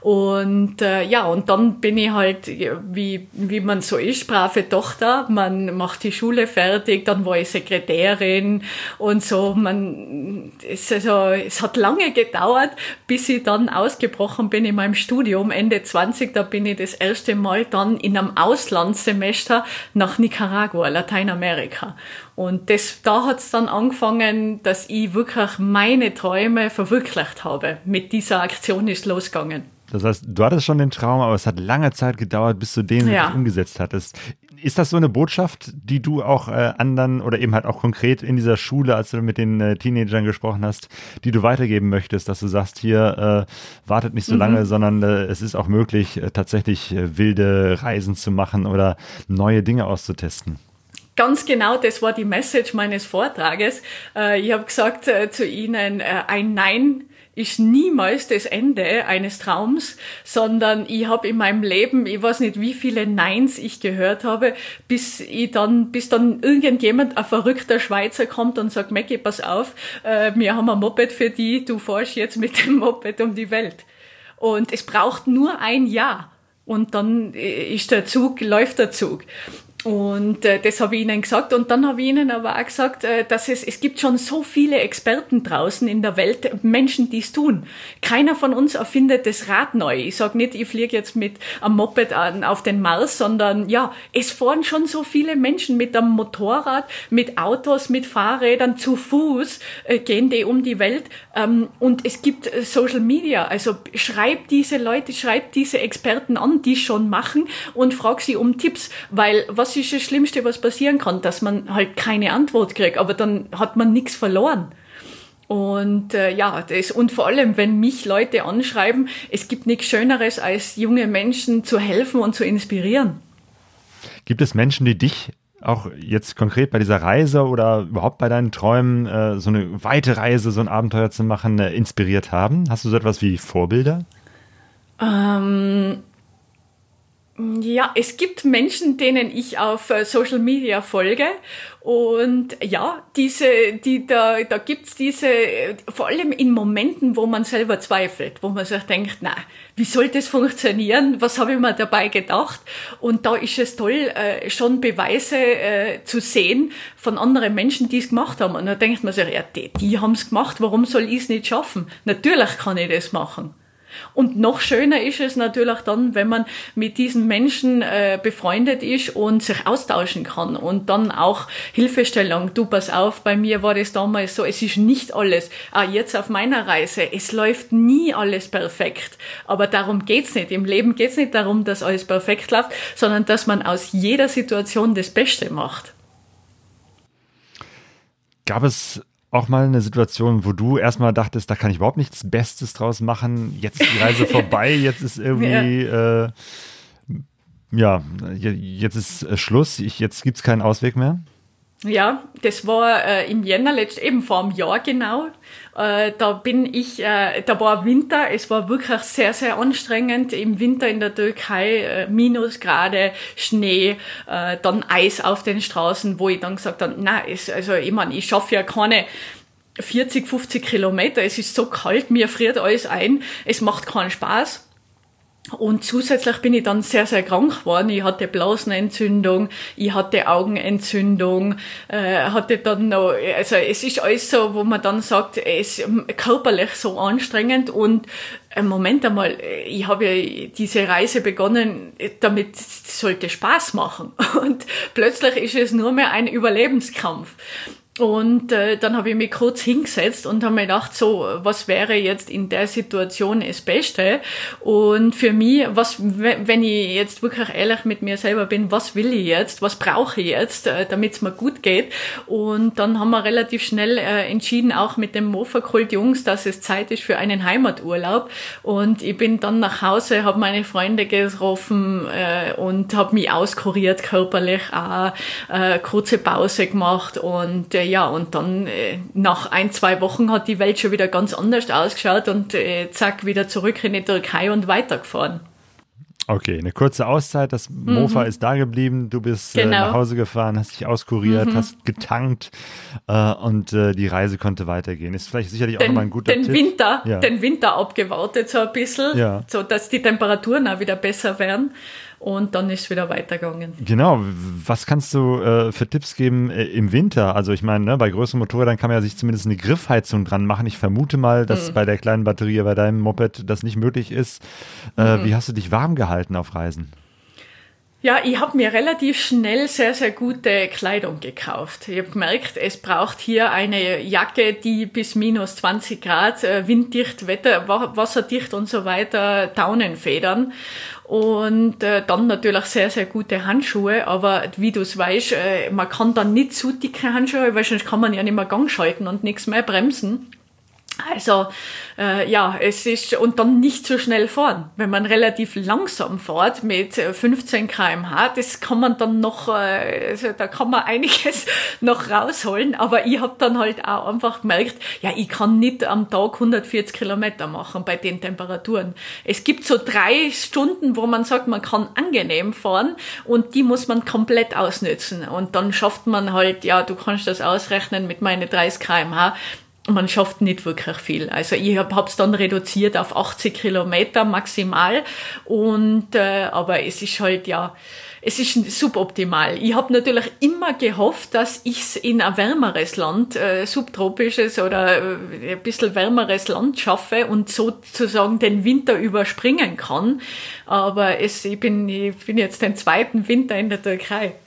Und äh, ja, und dann bin ich halt, wie, wie man so ist, brave Tochter, man macht die Schule fertig, dann war ich Sekretärin und so. Man, es, also, es hat lange gedauert, bis ich dann ausgebrochen bin in meinem Studium, Ende 20, da bin ich das erste Mal dann in einem Auslandssemester nach Nicaragua, Lateinamerika. Und das, da hat es dann angefangen, dass ich wirklich meine Träume verwirklicht habe. Mit dieser Aktion ist losgegangen. Das heißt, du hattest schon den Traum, aber es hat lange Zeit gedauert, bis du den ja. umgesetzt hattest. Ist das so eine Botschaft, die du auch äh, anderen oder eben halt auch konkret in dieser Schule, als du mit den äh, Teenagern gesprochen hast, die du weitergeben möchtest, dass du sagst, hier äh, wartet nicht so mhm. lange, sondern äh, es ist auch möglich, äh, tatsächlich äh, wilde Reisen zu machen oder neue Dinge auszutesten? Ganz genau, das war die Message meines Vortrages. Ich habe gesagt zu Ihnen, ein Nein ist niemals das Ende eines Traums, sondern ich habe in meinem Leben, ich weiß nicht, wie viele Neins ich gehört habe, bis ich dann, bis dann irgendjemand, ein verrückter Schweizer kommt und sagt, Mackie, pass auf, äh, wir haben ein Moped für die, du fährst jetzt mit dem Moped um die Welt. Und es braucht nur ein Ja. Und dann äh, ist der Zug, läuft der Zug. Und äh, das habe ich ihnen gesagt. Und dann habe ich ihnen aber auch gesagt, äh, dass es, es gibt schon so viele Experten draußen in der Welt, Menschen, die es tun. Keiner von uns erfindet das Rad neu. Ich sage nicht, ich fliege jetzt mit einem Moped an, auf den Mars, sondern ja, es fahren schon so viele Menschen mit einem Motorrad, mit Autos, mit Fahrrädern, zu Fuß, äh, gehen die um die Welt. Ähm, und es gibt äh, Social Media. Also schreib diese Leute, schreib diese Experten an, die schon machen und frag sie um Tipps, weil was ist das Schlimmste, was passieren kann? Dass man halt keine Antwort kriegt, aber dann hat man nichts verloren. Und äh, ja, das und vor allem, wenn mich Leute anschreiben, es gibt nichts Schöneres, als junge Menschen zu helfen und zu inspirieren. Gibt es Menschen, die dich auch jetzt konkret bei dieser Reise oder überhaupt bei deinen Träumen, äh, so eine weite Reise, so ein Abenteuer zu machen, äh, inspiriert haben? Hast du so etwas wie Vorbilder? Ähm, ja, es gibt Menschen, denen ich auf äh, Social Media folge und ja, diese, die, da, da gibt's diese, vor allem in Momenten, wo man selber zweifelt, wo man sich denkt, na, wie soll das funktionieren? Was habe ich mir dabei gedacht? Und da ist es toll, äh, schon Beweise äh, zu sehen von anderen Menschen, die es gemacht haben. Und da denkt man sich, ja, die, die haben es gemacht, warum soll ich es nicht schaffen? Natürlich kann ich das machen. Und noch schöner ist es natürlich dann, wenn man mit diesen Menschen äh, befreundet ist und sich austauschen kann und dann auch Hilfestellung. Du pass auf, bei mir war das damals so, es ist nicht alles, ah, jetzt auf meiner Reise, es läuft nie alles perfekt. Aber darum geht's nicht. Im Leben geht's nicht darum, dass alles perfekt läuft, sondern dass man aus jeder Situation das Beste macht. Gab es auch mal eine Situation, wo du erstmal dachtest, da kann ich überhaupt nichts Bestes draus machen, jetzt ist die Reise (laughs) vorbei, jetzt ist irgendwie, ja, äh, ja jetzt ist äh, Schluss, ich, jetzt gibt es keinen Ausweg mehr? Ja, das war äh, im Jänner letzt eben vor einem Jahr genau. Äh, da bin ich, äh, da war Winter, es war wirklich sehr, sehr anstrengend. Im Winter in der Türkei äh, Minusgrade, Schnee, äh, dann Eis auf den Straßen, wo ich dann gesagt habe, na, also ich meine, ich schaffe ja keine 40, 50 Kilometer, es ist so kalt, mir friert alles ein, es macht keinen Spaß. Und zusätzlich bin ich dann sehr, sehr krank geworden. Ich hatte Blasenentzündung, ich hatte Augenentzündung, äh, hatte dann noch, also es ist alles so, wo man dann sagt, es ist körperlich so anstrengend und äh, Moment einmal, ich habe ja diese Reise begonnen, damit sollte Spaß machen. (laughs) Und plötzlich ist es nur mehr ein Überlebenskampf. Und äh, dann habe ich mich kurz hingesetzt und habe mir gedacht, so, was wäre jetzt in der Situation das Beste? Und für mich, was, wenn ich jetzt wirklich ehrlich mit mir selber bin, was will ich jetzt? Was brauche ich jetzt, äh, damit es mir gut geht? Und dann haben wir relativ schnell äh, entschieden, auch mit dem Mofa-Kult Jungs, dass es Zeit ist für einen Heimaturlaub. Und ich bin dann nach Hause, habe meine Freunde getroffen äh, und habe mich auskuriert körperlich, auch äh, kurze Pause gemacht und äh, ja, und dann äh, nach ein, zwei Wochen hat die Welt schon wieder ganz anders ausgeschaut und äh, zack, wieder zurück in die Türkei und weitergefahren. Okay, eine kurze Auszeit, das mhm. Mofa ist da geblieben, du bist genau. äh, nach Hause gefahren, hast dich auskuriert, mhm. hast getankt äh, und äh, die Reise konnte weitergehen. Ist vielleicht sicherlich den, auch nochmal ein guter den Tipp. Winter, ja. Den Winter abgewartet so ein bisschen, ja. so dass die Temperaturen auch wieder besser werden und dann ist es wieder weitergegangen. Genau, was kannst du äh, für Tipps geben äh, im Winter? Also ich meine, ne, bei größeren Motorrädern kann man ja sich zumindest eine Griffheizung dran machen. Ich vermute mal, dass mhm. bei der kleinen Batterie bei deinem Moped das nicht möglich ist. Äh, mhm. Wie hast du dich warm gehalten auf Reisen? Ja, ich habe mir relativ schnell sehr, sehr gute Kleidung gekauft. Ich habe gemerkt, es braucht hier eine Jacke, die bis minus 20 Grad, äh, winddicht, Wetter, wasserdicht und so weiter, Daunenfedern. Und äh, dann natürlich sehr, sehr gute Handschuhe. Aber wie du es weißt, äh, man kann dann nicht zu dicke Handschuhe, weil sonst kann man ja nicht mehr Gang schalten und nichts mehr bremsen. Also äh, ja, es ist und dann nicht so schnell fahren. Wenn man relativ langsam fährt mit 15 äh, km/h, das kann man dann noch, äh, also da kann man (laughs) einiges noch rausholen. Aber ich habe dann halt auch einfach gemerkt, ja, ich kann nicht am Tag 140 Kilometer machen bei den Temperaturen. Es gibt so drei Stunden, wo man sagt, man kann angenehm fahren und die muss man komplett ausnützen. Und dann schafft man halt, ja, du kannst das ausrechnen mit meine 30 km/h man schafft nicht wirklich viel. Also ich habe es dann reduziert auf 80 Kilometer maximal und äh, aber es ist halt ja es ist suboptimal. Ich habe natürlich immer gehofft, dass ich es in ein wärmeres Land, äh, subtropisches oder äh, ein bisschen wärmeres Land schaffe und sozusagen den Winter überspringen kann. Aber es, ich, bin, ich bin jetzt den zweiten Winter in der Türkei. (laughs)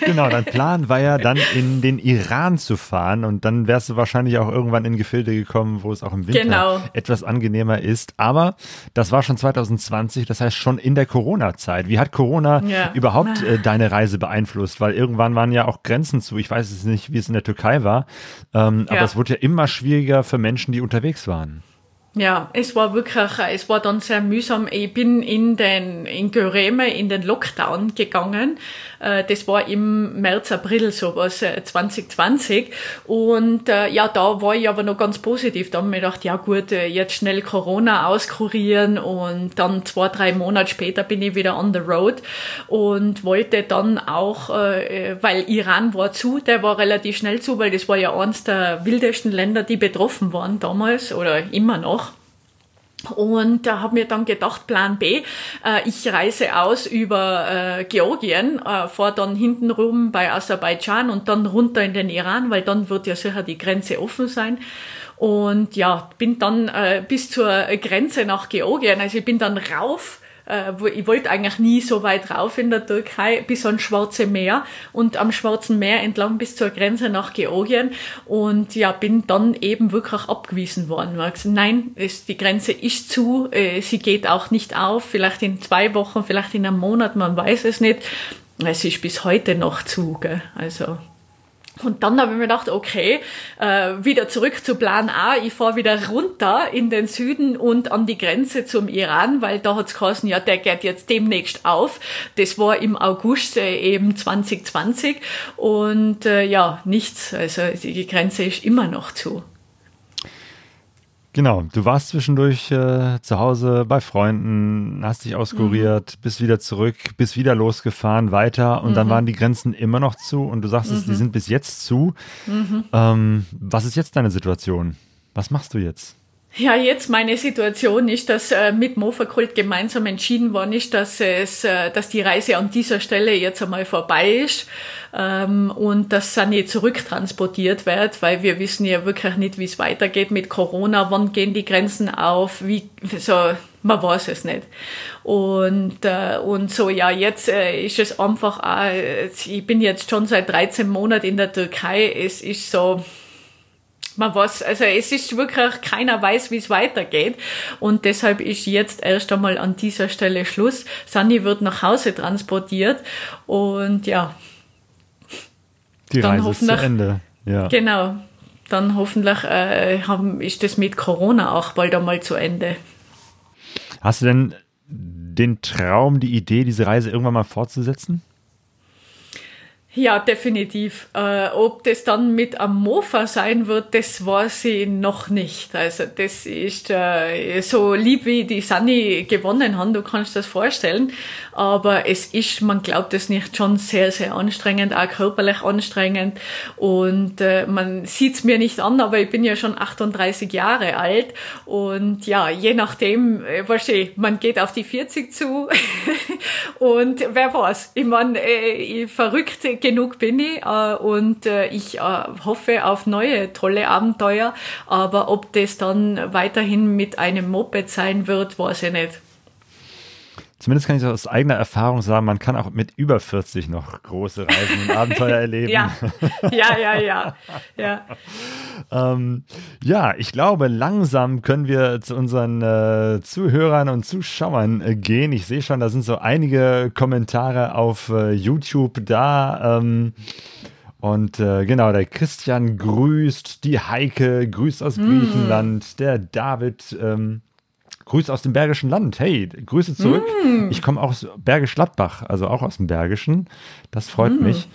Genau, dein Plan war ja dann in den Iran zu fahren und dann wärst du wahrscheinlich auch irgendwann in Gefilde gekommen, wo es auch im Winter genau. etwas angenehmer ist. Aber das war schon 2020, das heißt schon in der Corona-Zeit. Wie hat Corona ja. überhaupt überhaupt äh, deine Reise beeinflusst? Weil irgendwann waren ja auch Grenzen zu. Ich weiß es nicht, wie es in der Türkei war. Ähm, ja. Aber es wurde ja immer schwieriger für Menschen, die unterwegs waren. Ja, es war wirklich, es war dann sehr mühsam. Ich bin in den, in Göreme in den Lockdown gegangen. Äh, das war im März, April sowas, 2020. Äh, Und äh, ja, da war ich aber noch ganz positiv. Da habe ich gedacht, ja gut, jetzt schnell Corona auskurieren und dann zwei, drei Monate später bin ich wieder on the road und wollte dann auch, weil Iran war zu, der war relativ schnell zu, weil das war ja eines der wildesten Länder, die betroffen waren damals oder immer noch. Und da habe mir dann gedacht, Plan B, äh, ich reise aus über äh, Georgien, äh, fahre dann hinten rum bei Aserbaidschan und dann runter in den Iran, weil dann wird ja sicher die Grenze offen sein. Und ja, bin dann äh, bis zur Grenze nach Georgien, also ich bin dann rauf äh, ich wollte eigentlich nie so weit rauf in der Türkei, bis ans Schwarze Meer und am Schwarzen Meer entlang bis zur Grenze nach Georgien und ja, bin dann eben wirklich abgewiesen worden. Ich gesagt, nein, es, die Grenze ist zu, äh, sie geht auch nicht auf, vielleicht in zwei Wochen, vielleicht in einem Monat, man weiß es nicht. Es ist bis heute noch zu, gell? also und dann habe ich mir gedacht, okay, äh, wieder zurück zu Plan A. Ich fahre wieder runter in den Süden und an die Grenze zum Iran, weil da hat's geheißen, ja, der geht jetzt demnächst auf. Das war im August äh, eben 2020 und äh, ja, nichts. Also die Grenze ist immer noch zu. Genau, du warst zwischendurch äh, zu Hause bei Freunden, hast dich auskuriert, mhm. bist wieder zurück, bist wieder losgefahren, weiter und mhm. dann waren die Grenzen immer noch zu und du sagst, mhm. die sind bis jetzt zu. Mhm. Ähm, was ist jetzt deine Situation? Was machst du jetzt? Ja, jetzt meine Situation ist, dass äh, mit Mofakult gemeinsam entschieden worden ist, dass es, äh, dass die Reise an dieser Stelle jetzt einmal vorbei ist ähm, und dass Sani zurücktransportiert wird, weil wir wissen ja wirklich nicht, wie es weitergeht. Mit Corona, wann gehen die Grenzen auf, wie so man weiß es nicht. Und, äh, und so, ja, jetzt äh, ist es einfach, äh, ich bin jetzt schon seit 13 Monaten in der Türkei, es ist so, man weiß, also es ist wirklich, keiner weiß, wie es weitergeht. Und deshalb ist jetzt erst einmal an dieser Stelle Schluss. Sani wird nach Hause transportiert und ja. Die dann Reise ist zu Ende. Ja. Genau. Dann hoffentlich äh, haben, ist das mit Corona auch bald einmal zu Ende. Hast du denn den Traum, die Idee, diese Reise irgendwann mal fortzusetzen? Ja, definitiv. Äh, ob das dann mit am Mofa sein wird, das weiß ich noch nicht. Also das ist äh, so lieb, wie die Sunny gewonnen haben, du kannst das vorstellen. Aber es ist, man glaubt es nicht, schon sehr, sehr anstrengend, auch körperlich anstrengend. Und äh, man sieht's mir nicht an, aber ich bin ja schon 38 Jahre alt. Und ja, je nachdem, äh, du, man geht auf die 40 zu. (laughs) und wer weiß, ich meine, äh, verrückt genug bin ich äh, und äh, ich äh, hoffe auf neue tolle Abenteuer. Aber ob das dann weiterhin mit einem Moped sein wird, weiß ich nicht. Zumindest kann ich aus eigener Erfahrung sagen, man kann auch mit über 40 noch große Reisen und Abenteuer (laughs) erleben. ja, ja, ja, ja. (laughs) Ja. ähm, ja, ich glaube, langsam können wir zu unseren äh, Zuhörern und Zuschauern äh, gehen. Ich sehe schon, da sind so einige Kommentare auf äh, YouTube da. Ähm, und äh, genau, der Christian grüßt, die Heike grüßt aus mm. Griechenland, der David ähm, Grüße aus dem Bergischen Land. Hey, Grüße zurück. Mm. Ich komme aus Bergisch Gladbach, also auch aus dem Bergischen. Das freut mm. mich.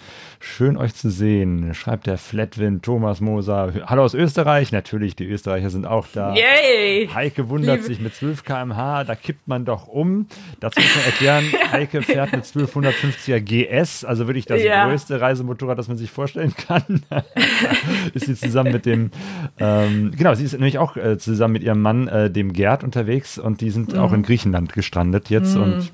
Schön euch zu sehen, schreibt der Flatwind Thomas Moser. Hallo aus Österreich. Natürlich, die Österreicher sind auch da. Yay! Heike wundert Liebe. sich mit 12 km/h, da kippt man doch um. Dazu muss man erklären, (laughs) Heike fährt mit 1250er GS, also wirklich das ja. größte Reisemotorrad, das man sich vorstellen kann. (laughs) ist sie zusammen mit dem, ähm, genau, sie ist nämlich auch äh, zusammen mit ihrem Mann, äh, dem Gerd, unterwegs und die sind mhm. auch in Griechenland gestrandet jetzt mhm. und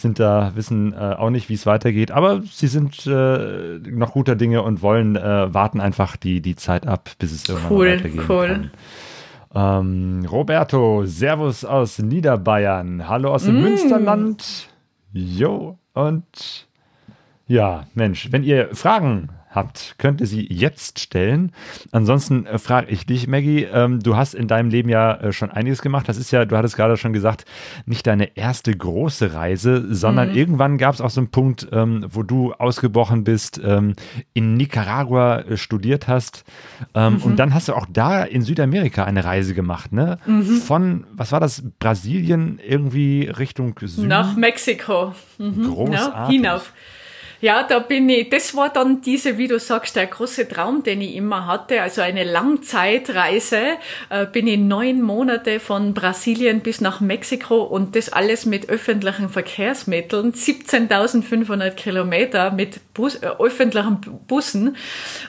sind da, wissen äh, auch nicht, wie es weitergeht, aber sie sind äh, noch guter Dinge und wollen, äh, warten einfach die, die Zeit ab, bis es irgendwann cool, weitergehen cool. kann. Ähm, Roberto, Servus aus Niederbayern. Hallo aus dem mm. Münsterland. Jo, und ja, Mensch, wenn ihr Fragen habt, könnt ihr sie jetzt stellen. Ansonsten äh, frage ich dich, Maggie, ähm, du hast in deinem Leben ja äh, schon einiges gemacht. Das ist ja, du hattest gerade schon gesagt, nicht deine erste große Reise, sondern mhm. irgendwann gab es auch so einen Punkt, ähm, wo du ausgebrochen bist, ähm, in Nicaragua äh, studiert hast. Ähm, mhm. Und dann hast du auch da in Südamerika eine Reise gemacht, ne? Mhm. Von, was war das, Brasilien irgendwie Richtung Süden? Nach Mexiko. Mhm. Großartig. Ja, hinauf. Ja, da bin ich, das war dann diese, wie du sagst, der große Traum, den ich immer hatte. Also eine Langzeitreise, äh, bin ich neun Monate von Brasilien bis nach Mexiko und das alles mit öffentlichen Verkehrsmitteln, 17.500 Kilometer mit Bus, äh, öffentlichen Bussen.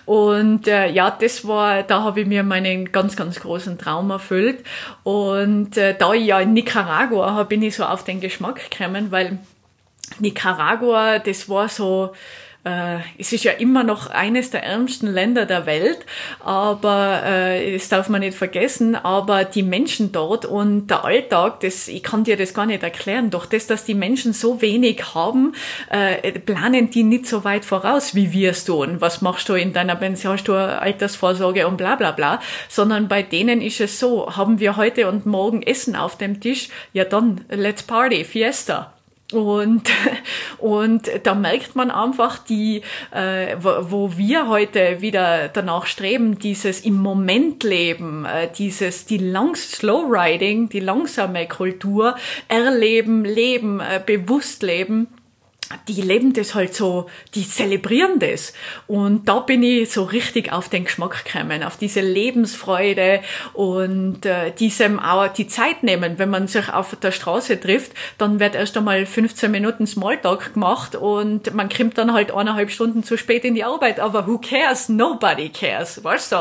Und äh, ja, das war, da habe ich mir meinen ganz, ganz großen Traum erfüllt. Und äh, da ich ja in Nicaragua bin ich so auf den Geschmack gekommen, weil Nicaragua, das war so, Äh, es ist ja immer noch eines der ärmsten Länder der Welt, aber äh, das darf man nicht vergessen. Aber die Menschen dort und der Alltag, das, ich kann dir das gar nicht erklären. Doch das, dass die Menschen so wenig haben, äh, planen die nicht so weit voraus, wie wir es tun. Was machst du in deiner Pension? Hast du Altersvorsorge und bla bla bla. Sondern bei denen ist es so, haben wir heute und morgen Essen auf dem Tisch, ja dann, let's party, Fiesta. Und, und da merkt man einfach die, äh, wo, wir heute wieder danach streben, dieses im Moment leben, äh, dieses, die lang Slow Riding, die langsame Kultur, erleben, leben, äh, bewusst leben die leben das halt so, die zelebrieren das. Und da bin ich so richtig auf den Geschmack gekommen, auf diese Lebensfreude und äh, diesem auch die Zeit nehmen. Wenn man sich auf der Straße trifft, dann wird erst einmal 15 Minuten Smalltalk gemacht und man kommt dann halt eineinhalb Stunden zu spät in die Arbeit. Aber who cares? Nobody cares, weißt du?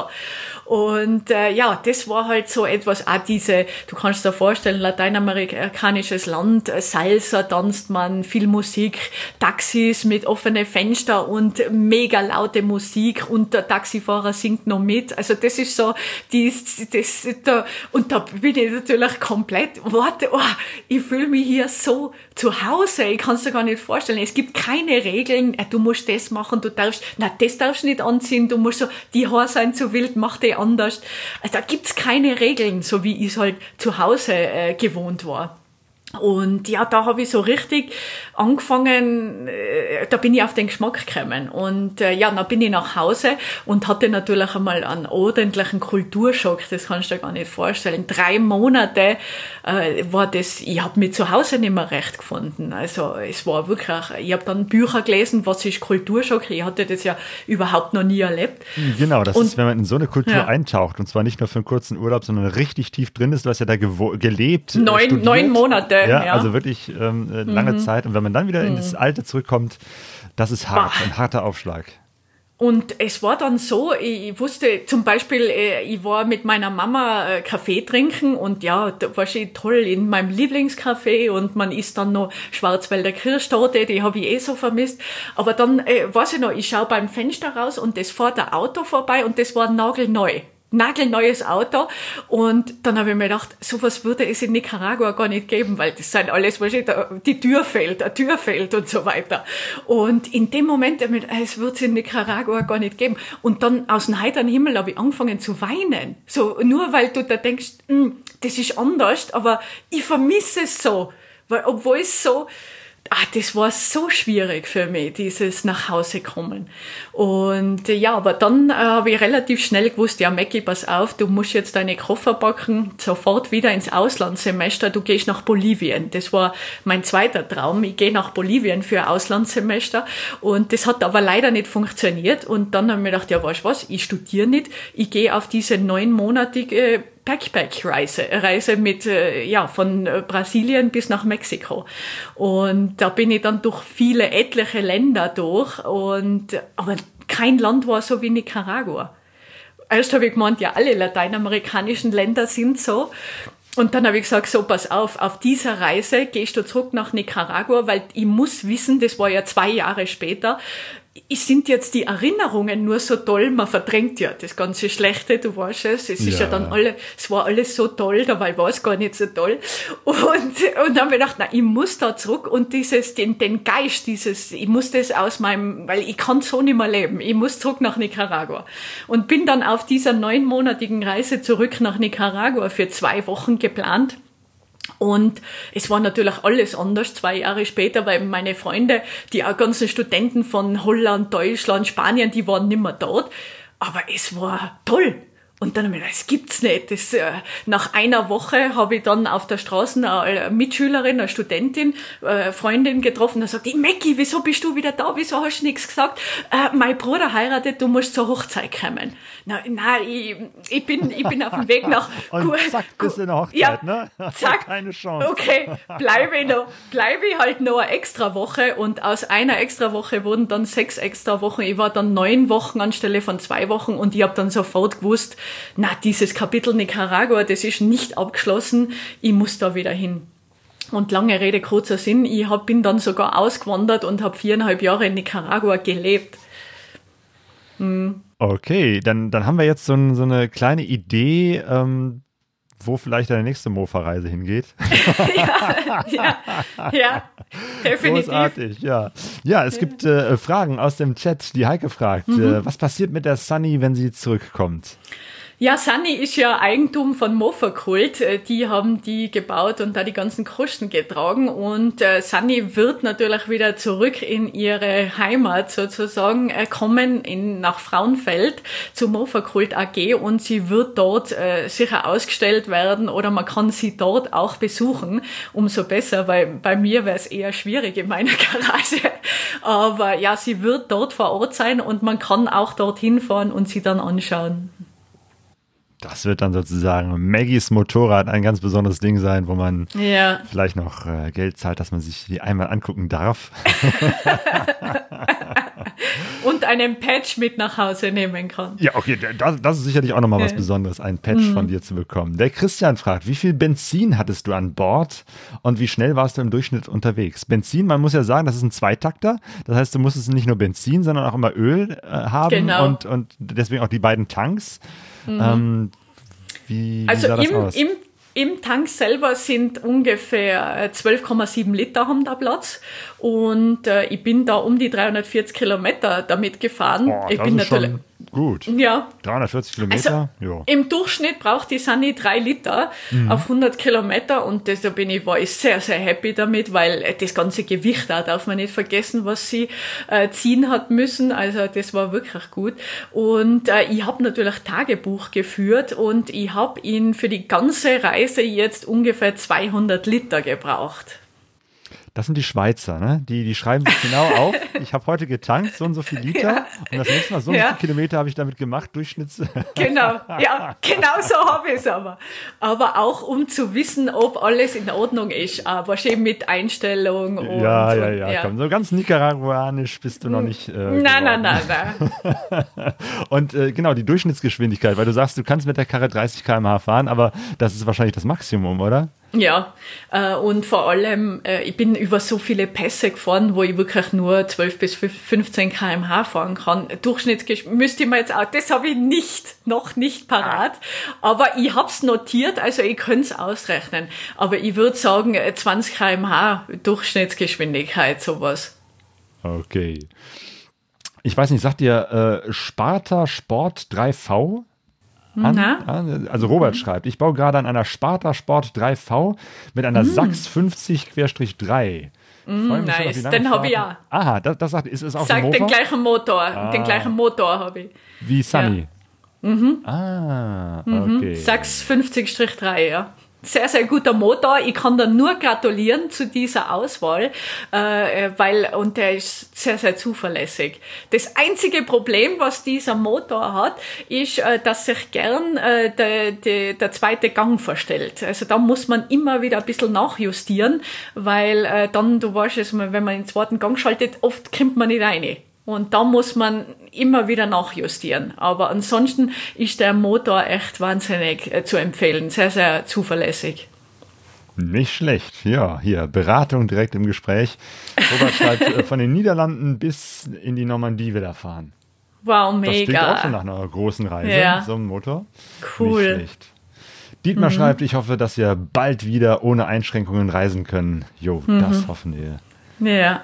Und äh, ja, das war halt so etwas, auch diese, du kannst dir vorstellen, lateinamerikanisches Land, äh, Salsa tanzt man, viel Musik, Taxis mit offenen Fenster und mega laute Musik und der Taxifahrer singt noch mit. Also das ist so, das, das, da, und da bin ich natürlich komplett, warte, oh, ich fühle mich hier so zu Hause, ich kann es dir gar nicht vorstellen. Es gibt keine Regeln, äh, du musst das machen, du darfst, na, das darfst nicht anziehen, du musst so, die Haare sein zu wild, mach die anders. Also da gibt's keine Regeln, so wie ich es halt zu Hause äh, gewohnt war. Und ja, da habe ich so richtig angefangen, äh, da bin ich auf den Geschmack gekommen. Und äh, ja, dann bin ich nach Hause und hatte natürlich einmal einen ordentlichen Kulturschock, das kannst du dir gar nicht vorstellen. Drei Monate äh, war das, ich habe mich zu Hause nicht mehr recht gefunden. Also es war wirklich, ich habe dann Bücher gelesen, was ist Kulturschock, ich hatte das ja überhaupt noch nie erlebt. Genau, das und, ist, wenn man in so eine Kultur ja. eintaucht, und zwar nicht nur für einen kurzen Urlaub, sondern richtig tief drin ist, du hast ja da gelebt. Neun, neun Monate ja, ja. Also wirklich ähm, äh, lange mhm. Zeit. Und wenn man dann wieder mhm. in das Alte zurückkommt, das ist hart, bah. ein harter Aufschlag. Und es war dann so, ich wusste zum Beispiel, äh, ich war mit meiner Mama äh, Kaffee trinken und ja, da war schon toll in meinem Lieblingscafé und man isst dann noch Schwarzwälder Kirschtorte, die habe ich eh so vermisst. Aber dann, äh, weiß ich noch, ich schaue beim Fenster raus und das fährt der Auto vorbei und das war nagelneu nagelneues Auto. Und dann habe ich mir gedacht, sowas würde es in Nicaragua gar nicht geben, weil das sind alles, was ich, die Tür fällt, eine Tür fällt und so weiter. Und in dem Moment, es wird es in Nicaragua gar nicht geben. Und dann aus dem heiteren Himmel habe ich angefangen zu weinen. So, nur weil du da denkst, hm, das ist anders, aber ich vermisse es so. Weil, obwohl es so, ah, das war so schwierig für mich, dieses nach Hause kommen. Und äh, ja, aber dann äh, habe ich relativ schnell gewusst, ja, Mackie, pass auf, du musst jetzt deine Koffer packen, sofort wieder ins Auslandssemester, du gehst nach Bolivien. Das war mein zweiter Traum. Ich gehe nach Bolivien für ein Auslandssemester. Und das hat aber leider nicht funktioniert. Und dann habe ich mir gedacht, ja, weißt du was, ich studiere nicht, ich gehe auf diese neunmonatige Backpack-Reise, Reise mit, äh, ja, von äh, Brasilien bis nach Mexiko. Und da bin ich dann durch viele, etliche Länder durch und, aber kein Land war so wie Nicaragua. Erst habe ich gemeint, ja, alle lateinamerikanischen Länder sind so. Und dann habe ich gesagt, so pass auf, auf dieser Reise gehst du zurück nach Nicaragua, weil ich muss wissen, das war ja zwei Jahre später, sind jetzt die Erinnerungen nur so toll, man verdrängt ja das ganze Schlechte, du weißt es, es ist ja, ja. dann alle, es war alles so toll, dabei war es gar nicht so toll. Und, und dann habe ich gedacht, na, ich muss da zurück und dieses, den, den Geist, dieses, ich muss das aus meinem, weil ich kann so nicht mehr leben, ich muss zurück nach Nicaragua. Und bin dann auf dieser neunmonatigen Reise zurück nach Nicaragua für zwei Wochen geplant und es war natürlich alles anders zwei Jahre später, weil meine Freunde, die auch ganzen Studenten von Holland, Deutschland, Spanien, die waren nimmer dort. Aber es war toll. Und dann habe ich gedacht, das gibt's nicht. Das, äh, nach einer Woche habe ich dann auf der Straße eine Mitschülerin, eine Studentin, äh, Freundin getroffen. Da sagt die, Mackie, wieso bist du wieder da? Wieso hast du nichts gesagt? Äh, mein Bruder heiratet, du musst zur Hochzeit kommen. Na, na ich, ich, bin, ich bin auf dem Weg nach... (laughs) Und zack, bist in der Hochzeit, ja, ne? (laughs) Zack. Keine Chance. Okay, bleibe ich, noch, bleibe ich halt noch eine extra Woche und aus einer extra Woche wurden dann sechs extra Wochen. Ich war dann neun Wochen anstelle von zwei Wochen und ich habe dann sofort gewusst, na, dieses Kapitel Nicaragua, das ist nicht abgeschlossen, ich muss da wieder hin. Und lange Rede, kurzer Sinn, ich hab, bin dann sogar ausgewandert und habe viereinhalb Jahre in Nicaragua gelebt. Hm. Okay, dann, dann haben wir jetzt so, ein, so eine kleine Idee, ähm, wo vielleicht deine nächste Mofa-Reise hingeht. (laughs) (laughs) ja, ja, ja, definitiv. Großartig, ja. Ja, es gibt äh, Fragen aus dem Chat. Die Heike fragt, mhm. äh, was passiert mit der Sunny, wenn sie zurückkommt? Ja, Sunny ist ja Eigentum von Mofa-Kult. Äh, die haben die gebaut und da die ganzen Kosten getragen. Und äh, Sunny wird natürlich wieder zurück in ihre Heimat sozusagen äh, kommen, in, nach Frauenfeld zu Mofa-Kult AG und sie wird dort äh, sicher ausgestellt werden oder man kann sie dort auch besuchen. Umso besser, weil bei mir wäre es eher schwierig in meiner (laughs) Garage. Aber ja, sie wird dort vor Ort sein und man kann auch dorthin fahren und sie dann anschauen. Das wird dann sozusagen Maggies Motorrad ein ganz besonderes Ding sein, wo man ja. vielleicht noch äh, Geld zahlt, dass man sich die einmal angucken darf. (laughs) Und einen Patch mit nach Hause nehmen kann. Ja, okay, das, das ist sicherlich auch nochmal was Besonderes, einen Patch mhm. von dir zu bekommen. Der Christian fragt, wie viel Benzin hattest du an Bord und wie schnell warst du im Durchschnitt unterwegs? Benzin, man muss ja sagen, das ist ein Zweitakter. Das heißt, du musstest nicht nur Benzin, sondern auch immer Öl äh, haben genau. und, und deswegen auch die beiden Tanks. Mhm. Ähm, wie, wie also im, im, im Tank selber sind ungefähr 12,7 Liter haben da Platz und äh, ich bin da um die 340 Kilometer damit gefahren. Boah, ich bin natürlich Gut. Ja. 340 Kilometer. Also, ja. Im Durchschnitt braucht die Sunny drei Liter mhm. auf 100 Kilometer und da bin ich, war ich sehr, sehr happy damit, weil das ganze Gewicht da darf man nicht vergessen, was sie äh, ziehen hat müssen. Also das war wirklich gut. Und äh, ich habe natürlich Tagebuch geführt und ich habe ihn für die ganze Reise jetzt ungefähr 200 Liter gebraucht. Das sind die Schweizer, ne? Die, die schreiben sich genau (laughs) auf. Ich habe heute getankt, so und so viel Liter. Ja. Und das nächste Mal so und ja. so viele Kilometer habe ich damit gemacht, Durchschnitts. (laughs) Genau, ja, genau so habe ich es aber. Aber auch um zu wissen, ob alles in Ordnung ist. Aber schön mit Einstellung und. Ja, ja, ja, ja. Komm, so ganz nicaraguanisch bist du noch nicht. Äh, nein, nein, nein, nein. und äh, genau, die Durchschnittsgeschwindigkeit, weil du sagst, du kannst mit der Karre 30 km/h fahren, aber das ist wahrscheinlich das Maximum, oder? Ja, äh, und vor allem, äh, ich bin über so viele Pässe gefahren, wo ich wirklich nur 12 bis 15 km/h fahren kann. Durchschnittsgeschwindigkeit müsste ich mir jetzt auch, das habe ich nicht, noch nicht parat, aber ich habe es notiert, also ich könnte es ausrechnen. Aber ich würde sagen, 20 km/h Durchschnittsgeschwindigkeit, sowas. Okay. Ich weiß nicht, sagt ihr äh, Sparta Sport 3V? An, also Robert mhm. schreibt, ich baue gerade an einer Sparta Sport 3V mit einer mhm. Sachs 50-3. Mm, nice, den habe ich ja. Aha, das, das sagt, ist es auch Sagt so den gleichen Motor, ah. den gleichen Motor habe ich. Wie Sunny. Ja. Mhm. Ah, mhm. okay. Sachs 50-3, ja sehr, sehr guter Motor. Ich kann da nur gratulieren zu dieser Auswahl, äh, weil, und der ist sehr, sehr zuverlässig. Das einzige Problem, was dieser Motor hat, ist, äh, dass sich gern äh, der, der, der zweite Gang verstellt. Also da muss man immer wieder ein bisschen nachjustieren, weil äh, dann, du weißt es, wenn man den zweiten Gang schaltet, oft kommt man nicht rein. Und da muss man immer wieder nachjustieren. Aber ansonsten ist der Motor echt wahnsinnig äh, zu empfehlen. Sehr, sehr zuverlässig. Nicht schlecht. Ja, hier Beratung direkt im Gespräch. Robert schreibt, äh, von den Niederlanden bis in die Normandie wieder fahren. Wow, mega. Das klingt auch schon nach einer großen Reise, ja. so ein Motor. Cool. Nicht schlecht. Dietmar mhm. schreibt, ich hoffe, dass wir bald wieder ohne Einschränkungen reisen können. Jo, mhm. das hoffen wir. Ja.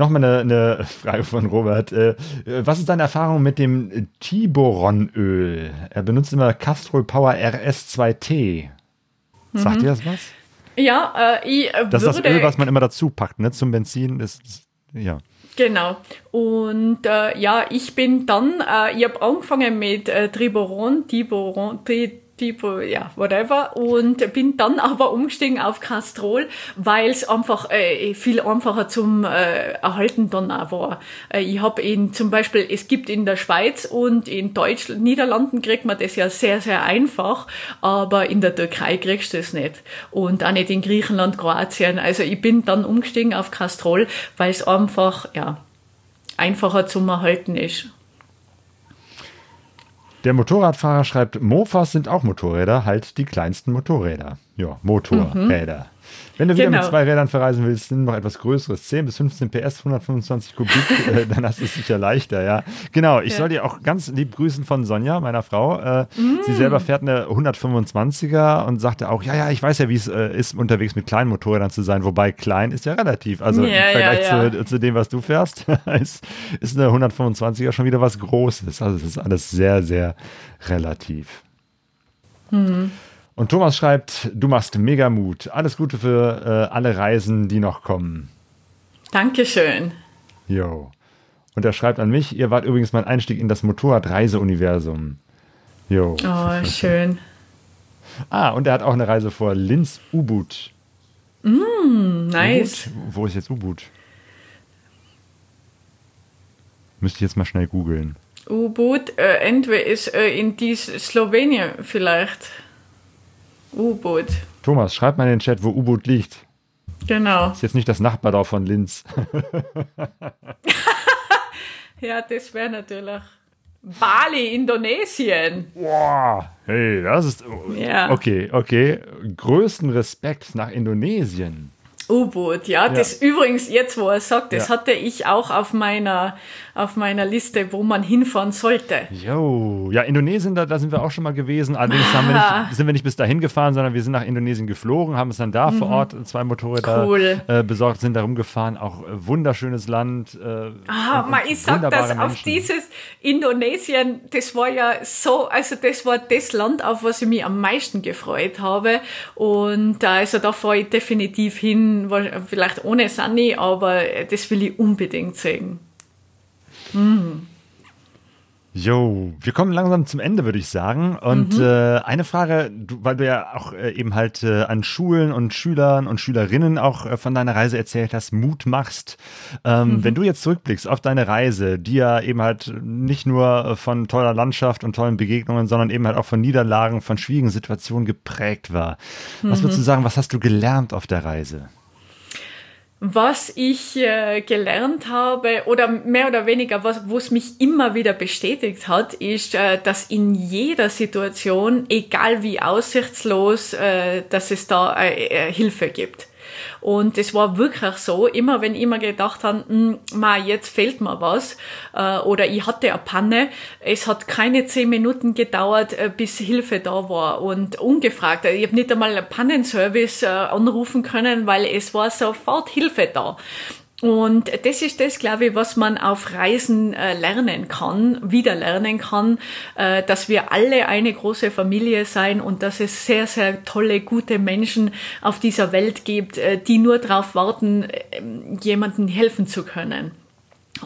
Nochmal eine, eine Frage von Robert. Äh, was ist deine Erfahrung mit dem Tiboronöl? Er benutzt immer Castrol Power RS2T. Sagt mhm. dir das was? Ja, äh, ich äh, Das ist das Öl, was man immer dazu packt, ne? Zum Benzin. Das, das, ja. Genau. Und äh, ja, ich bin dann, äh, ich habe angefangen mit äh, Triboron, Tiboron, Tri Tipo, ja, whatever. Und bin dann aber umgestiegen auf Castrol, weil es einfach äh, viel einfacher zum äh, Erhalten dann auch war. Äh, ich habe in zum Beispiel, es gibt in der Schweiz und in Deutschland, Niederlanden kriegt man das ja sehr, sehr einfach, aber in der Türkei kriegst du das nicht. Und auch nicht in Griechenland, Kroatien. Also ich bin dann umgestiegen auf Castrol, weil es einfach, ja, einfacher zum Erhalten ist. Der Motorradfahrer schreibt, Mofas sind auch Motorräder, halt die kleinsten Motorräder. Ja, Motorräder. Wenn du wieder Genau. mit zwei Rädern verreisen willst, nimm noch etwas größeres, 10 bis 15 PS, 125 Kubik, (laughs) äh, dann hast du es sicher leichter, ja. Genau, ich Ja. soll dir auch ganz lieb grüßen von Sonja, meiner Frau. Äh, Mm. Sie selber fährt eine 125er und sagte auch, ja, ja, ich weiß ja, wie es äh, ist, unterwegs mit kleinen Motorrädern zu sein, wobei klein ist ja relativ. Also Ja, im Vergleich ja. Zu, zu dem, was du fährst, (laughs) ist, ist eine 125er schon wieder was Großes. Also es ist alles sehr, sehr relativ. Und Thomas schreibt, du machst mega Mut. Alles Gute für äh, alle Reisen, die noch kommen. Dankeschön. Jo. Und er schreibt an mich, ihr wart übrigens mein Einstieg in das Motorradreiseuniversum. Jo. Oh, schön. Ah, und er hat auch eine Reise vor Linz Ubud. Nice. Ubud? Wo ist jetzt Ubud? Müsste ich jetzt mal schnell googeln. U-Boot, äh, entweder ist äh, in dies Slowenien vielleicht. U-Boot, Thomas, schreib mal in den Chat, wo Ubud liegt. genau. Ist jetzt nicht das Nachbardorf von Linz. (laughs) Ja, das wäre natürlich Bali, Indonesien. Boah, hey, das ist. Ja. Okay, okay. Größten Respekt nach Indonesien. U-Boot, ja, das übrigens jetzt, wo er sagt, das Ja. hatte ich auch auf meiner, auf meiner Liste, wo man hinfahren sollte. Jo, ja, Indonesien, da, da sind wir auch schon mal gewesen. Allerdings wir nicht, sind wir nicht bis dahin gefahren, sondern wir sind nach Indonesien geflogen, haben es dann da vor Ort zwei Motorräder Mhm. Cool. äh, besorgt, sind da rumgefahren. Auch äh, wunderschönes Land. Äh, Ah, und- man, ich sag das, wunderbare auf Menschen. dieses Indonesien, das war ja so, also das war das Land, auf was ich mich am meisten gefreut habe. Und äh, also da fahre ich definitiv hin, wa- vielleicht ohne Sunny, aber das will ich unbedingt sehen. Jo, wir kommen langsam zum Ende, würde ich sagen. Und Mhm. äh, eine Frage, du, weil du ja auch äh, eben halt äh, an Schulen und Schülern und Schülerinnen auch äh, von deiner Reise erzählt hast, Mut machst. Ähm, Mhm. Wenn du jetzt zurückblickst auf deine Reise, die ja eben halt nicht nur von toller Landschaft und tollen Begegnungen, sondern eben halt auch von Niederlagen, von schwierigen Situationen geprägt war. Was Mhm. würdest du sagen, was hast du gelernt auf der Reise? Was ich äh, gelernt habe oder mehr oder weniger, was, wo es mich immer wieder bestätigt hat, ist, äh, dass in jeder Situation, egal wie aussichtslos, äh, dass es da äh, äh, Hilfe gibt. Und es war wirklich so, immer wenn ich mir gedacht habe, "Hm, ma, jetzt fehlt mir was äh, oder ich hatte eine Panne, es hat keine zehn Minuten gedauert, äh, bis Hilfe da war und ungefragt. Ich habe nicht einmal einen Pannenservice äh, anrufen können, weil es war sofort Hilfe da. Und das ist das, glaube ich, was man auf Reisen äh, lernen kann, wieder lernen kann, äh, dass wir alle eine große Familie sein und dass es sehr, sehr tolle, gute Menschen auf dieser Welt gibt, äh, die nur darauf warten, jemandem helfen zu können.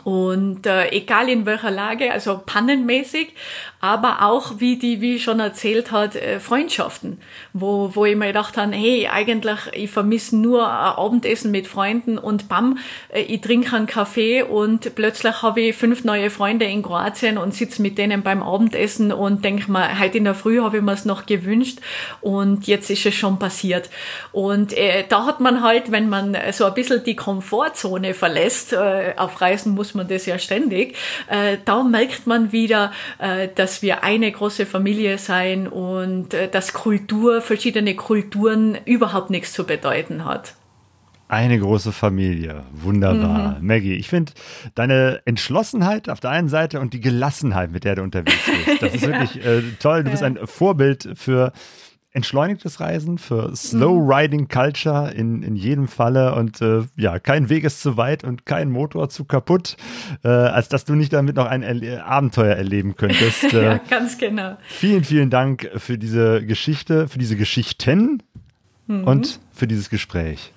Und äh, egal in welcher Lage, also pannenmäßig, aber auch wie die, wie schon erzählt hat, äh, Freundschaften, wo, wo ich mir gedacht habe, hey, eigentlich, ich vermisse nur ein Abendessen mit Freunden und bam, äh, ich trinke einen Kaffee und plötzlich habe ich fünf neue Freunde in Kroatien und sitze mit denen beim Abendessen und denke mir, heute in der Früh habe ich mir es noch gewünscht und jetzt ist es schon passiert. Und äh, da hat man halt, wenn man so ein bisschen die Komfortzone verlässt, äh, auf Reisen muss man das ja ständig, äh, da merkt man wieder, äh, dass wir eine große Familie sein und äh, dass Kultur, verschiedene Kulturen überhaupt nichts zu bedeuten hat. Eine große Familie. Wunderbar. Mhm. Maggie, ich finde deine Entschlossenheit auf der einen Seite und die Gelassenheit, mit der du unterwegs bist, das ist (laughs) wirklich äh, toll. Du bist ein Vorbild für entschleunigtes Reisen, für Slow Mhm. Riding Culture in, in jedem Falle und äh, ja, kein Weg ist zu weit und kein Motor zu kaputt, äh, als dass du nicht damit noch ein Erle Abenteuer erleben könntest. (laughs) Äh, Ja, ganz genau. Vielen, vielen Dank für diese Geschichte, für diese Geschichten Mhm. und für dieses Gespräch.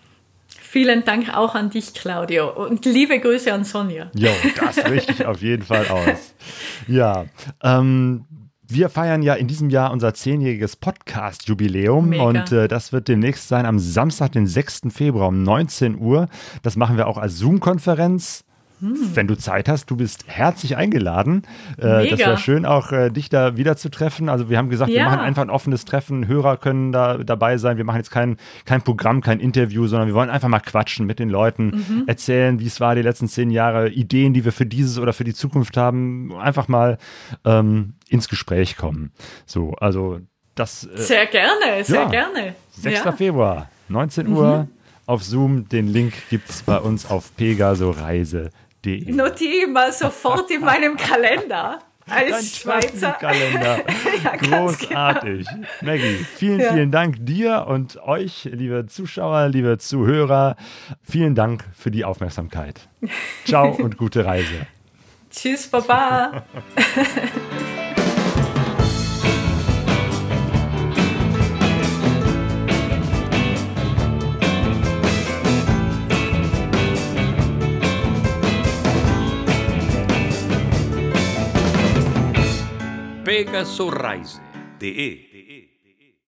Vielen Dank auch an dich, Claudio. Und liebe Grüße an Sonja. Jo, das richte ich auf jeden Fall aus. (laughs) Ja, ähm, wir feiern ja in diesem Jahr unser zehnjähriges Podcast-Jubiläum und äh, das wird demnächst sein am Samstag, den 6. Februar um 19 Uhr. Das machen wir auch als Zoom-Konferenz. Wenn du Zeit hast, du bist herzlich eingeladen. Äh, das wäre schön, auch äh, dich da wieder zu treffen. Also wir haben gesagt, wir Ja. machen einfach ein offenes Treffen. Hörer können da dabei sein. Wir machen jetzt kein, kein Programm, kein Interview, sondern wir wollen einfach mal quatschen mit den Leuten, erzählen, wie es war die letzten zehn Jahre, Ideen, die wir für dieses oder für die Zukunft haben. Einfach mal ähm, ins Gespräch kommen. So, also das äh, Sehr gerne, sehr Ja. gerne. 6. Ja. Februar. 19 Uhr auf Zoom. Den Link gibt es bei uns auf pegasoreise.de. Notiere ich mal sofort in meinem Kalender. Dein Als Schweizer. Kalender. (laughs) Ja, ganz Großartig. Maggie, vielen, Ja. vielen Dank dir und euch, liebe Zuschauer, liebe Zuhörer. Vielen Dank für die Aufmerksamkeit. (laughs) Ciao und gute Reise. Tschüss, Baba. (laughs) Pegaso Reise.de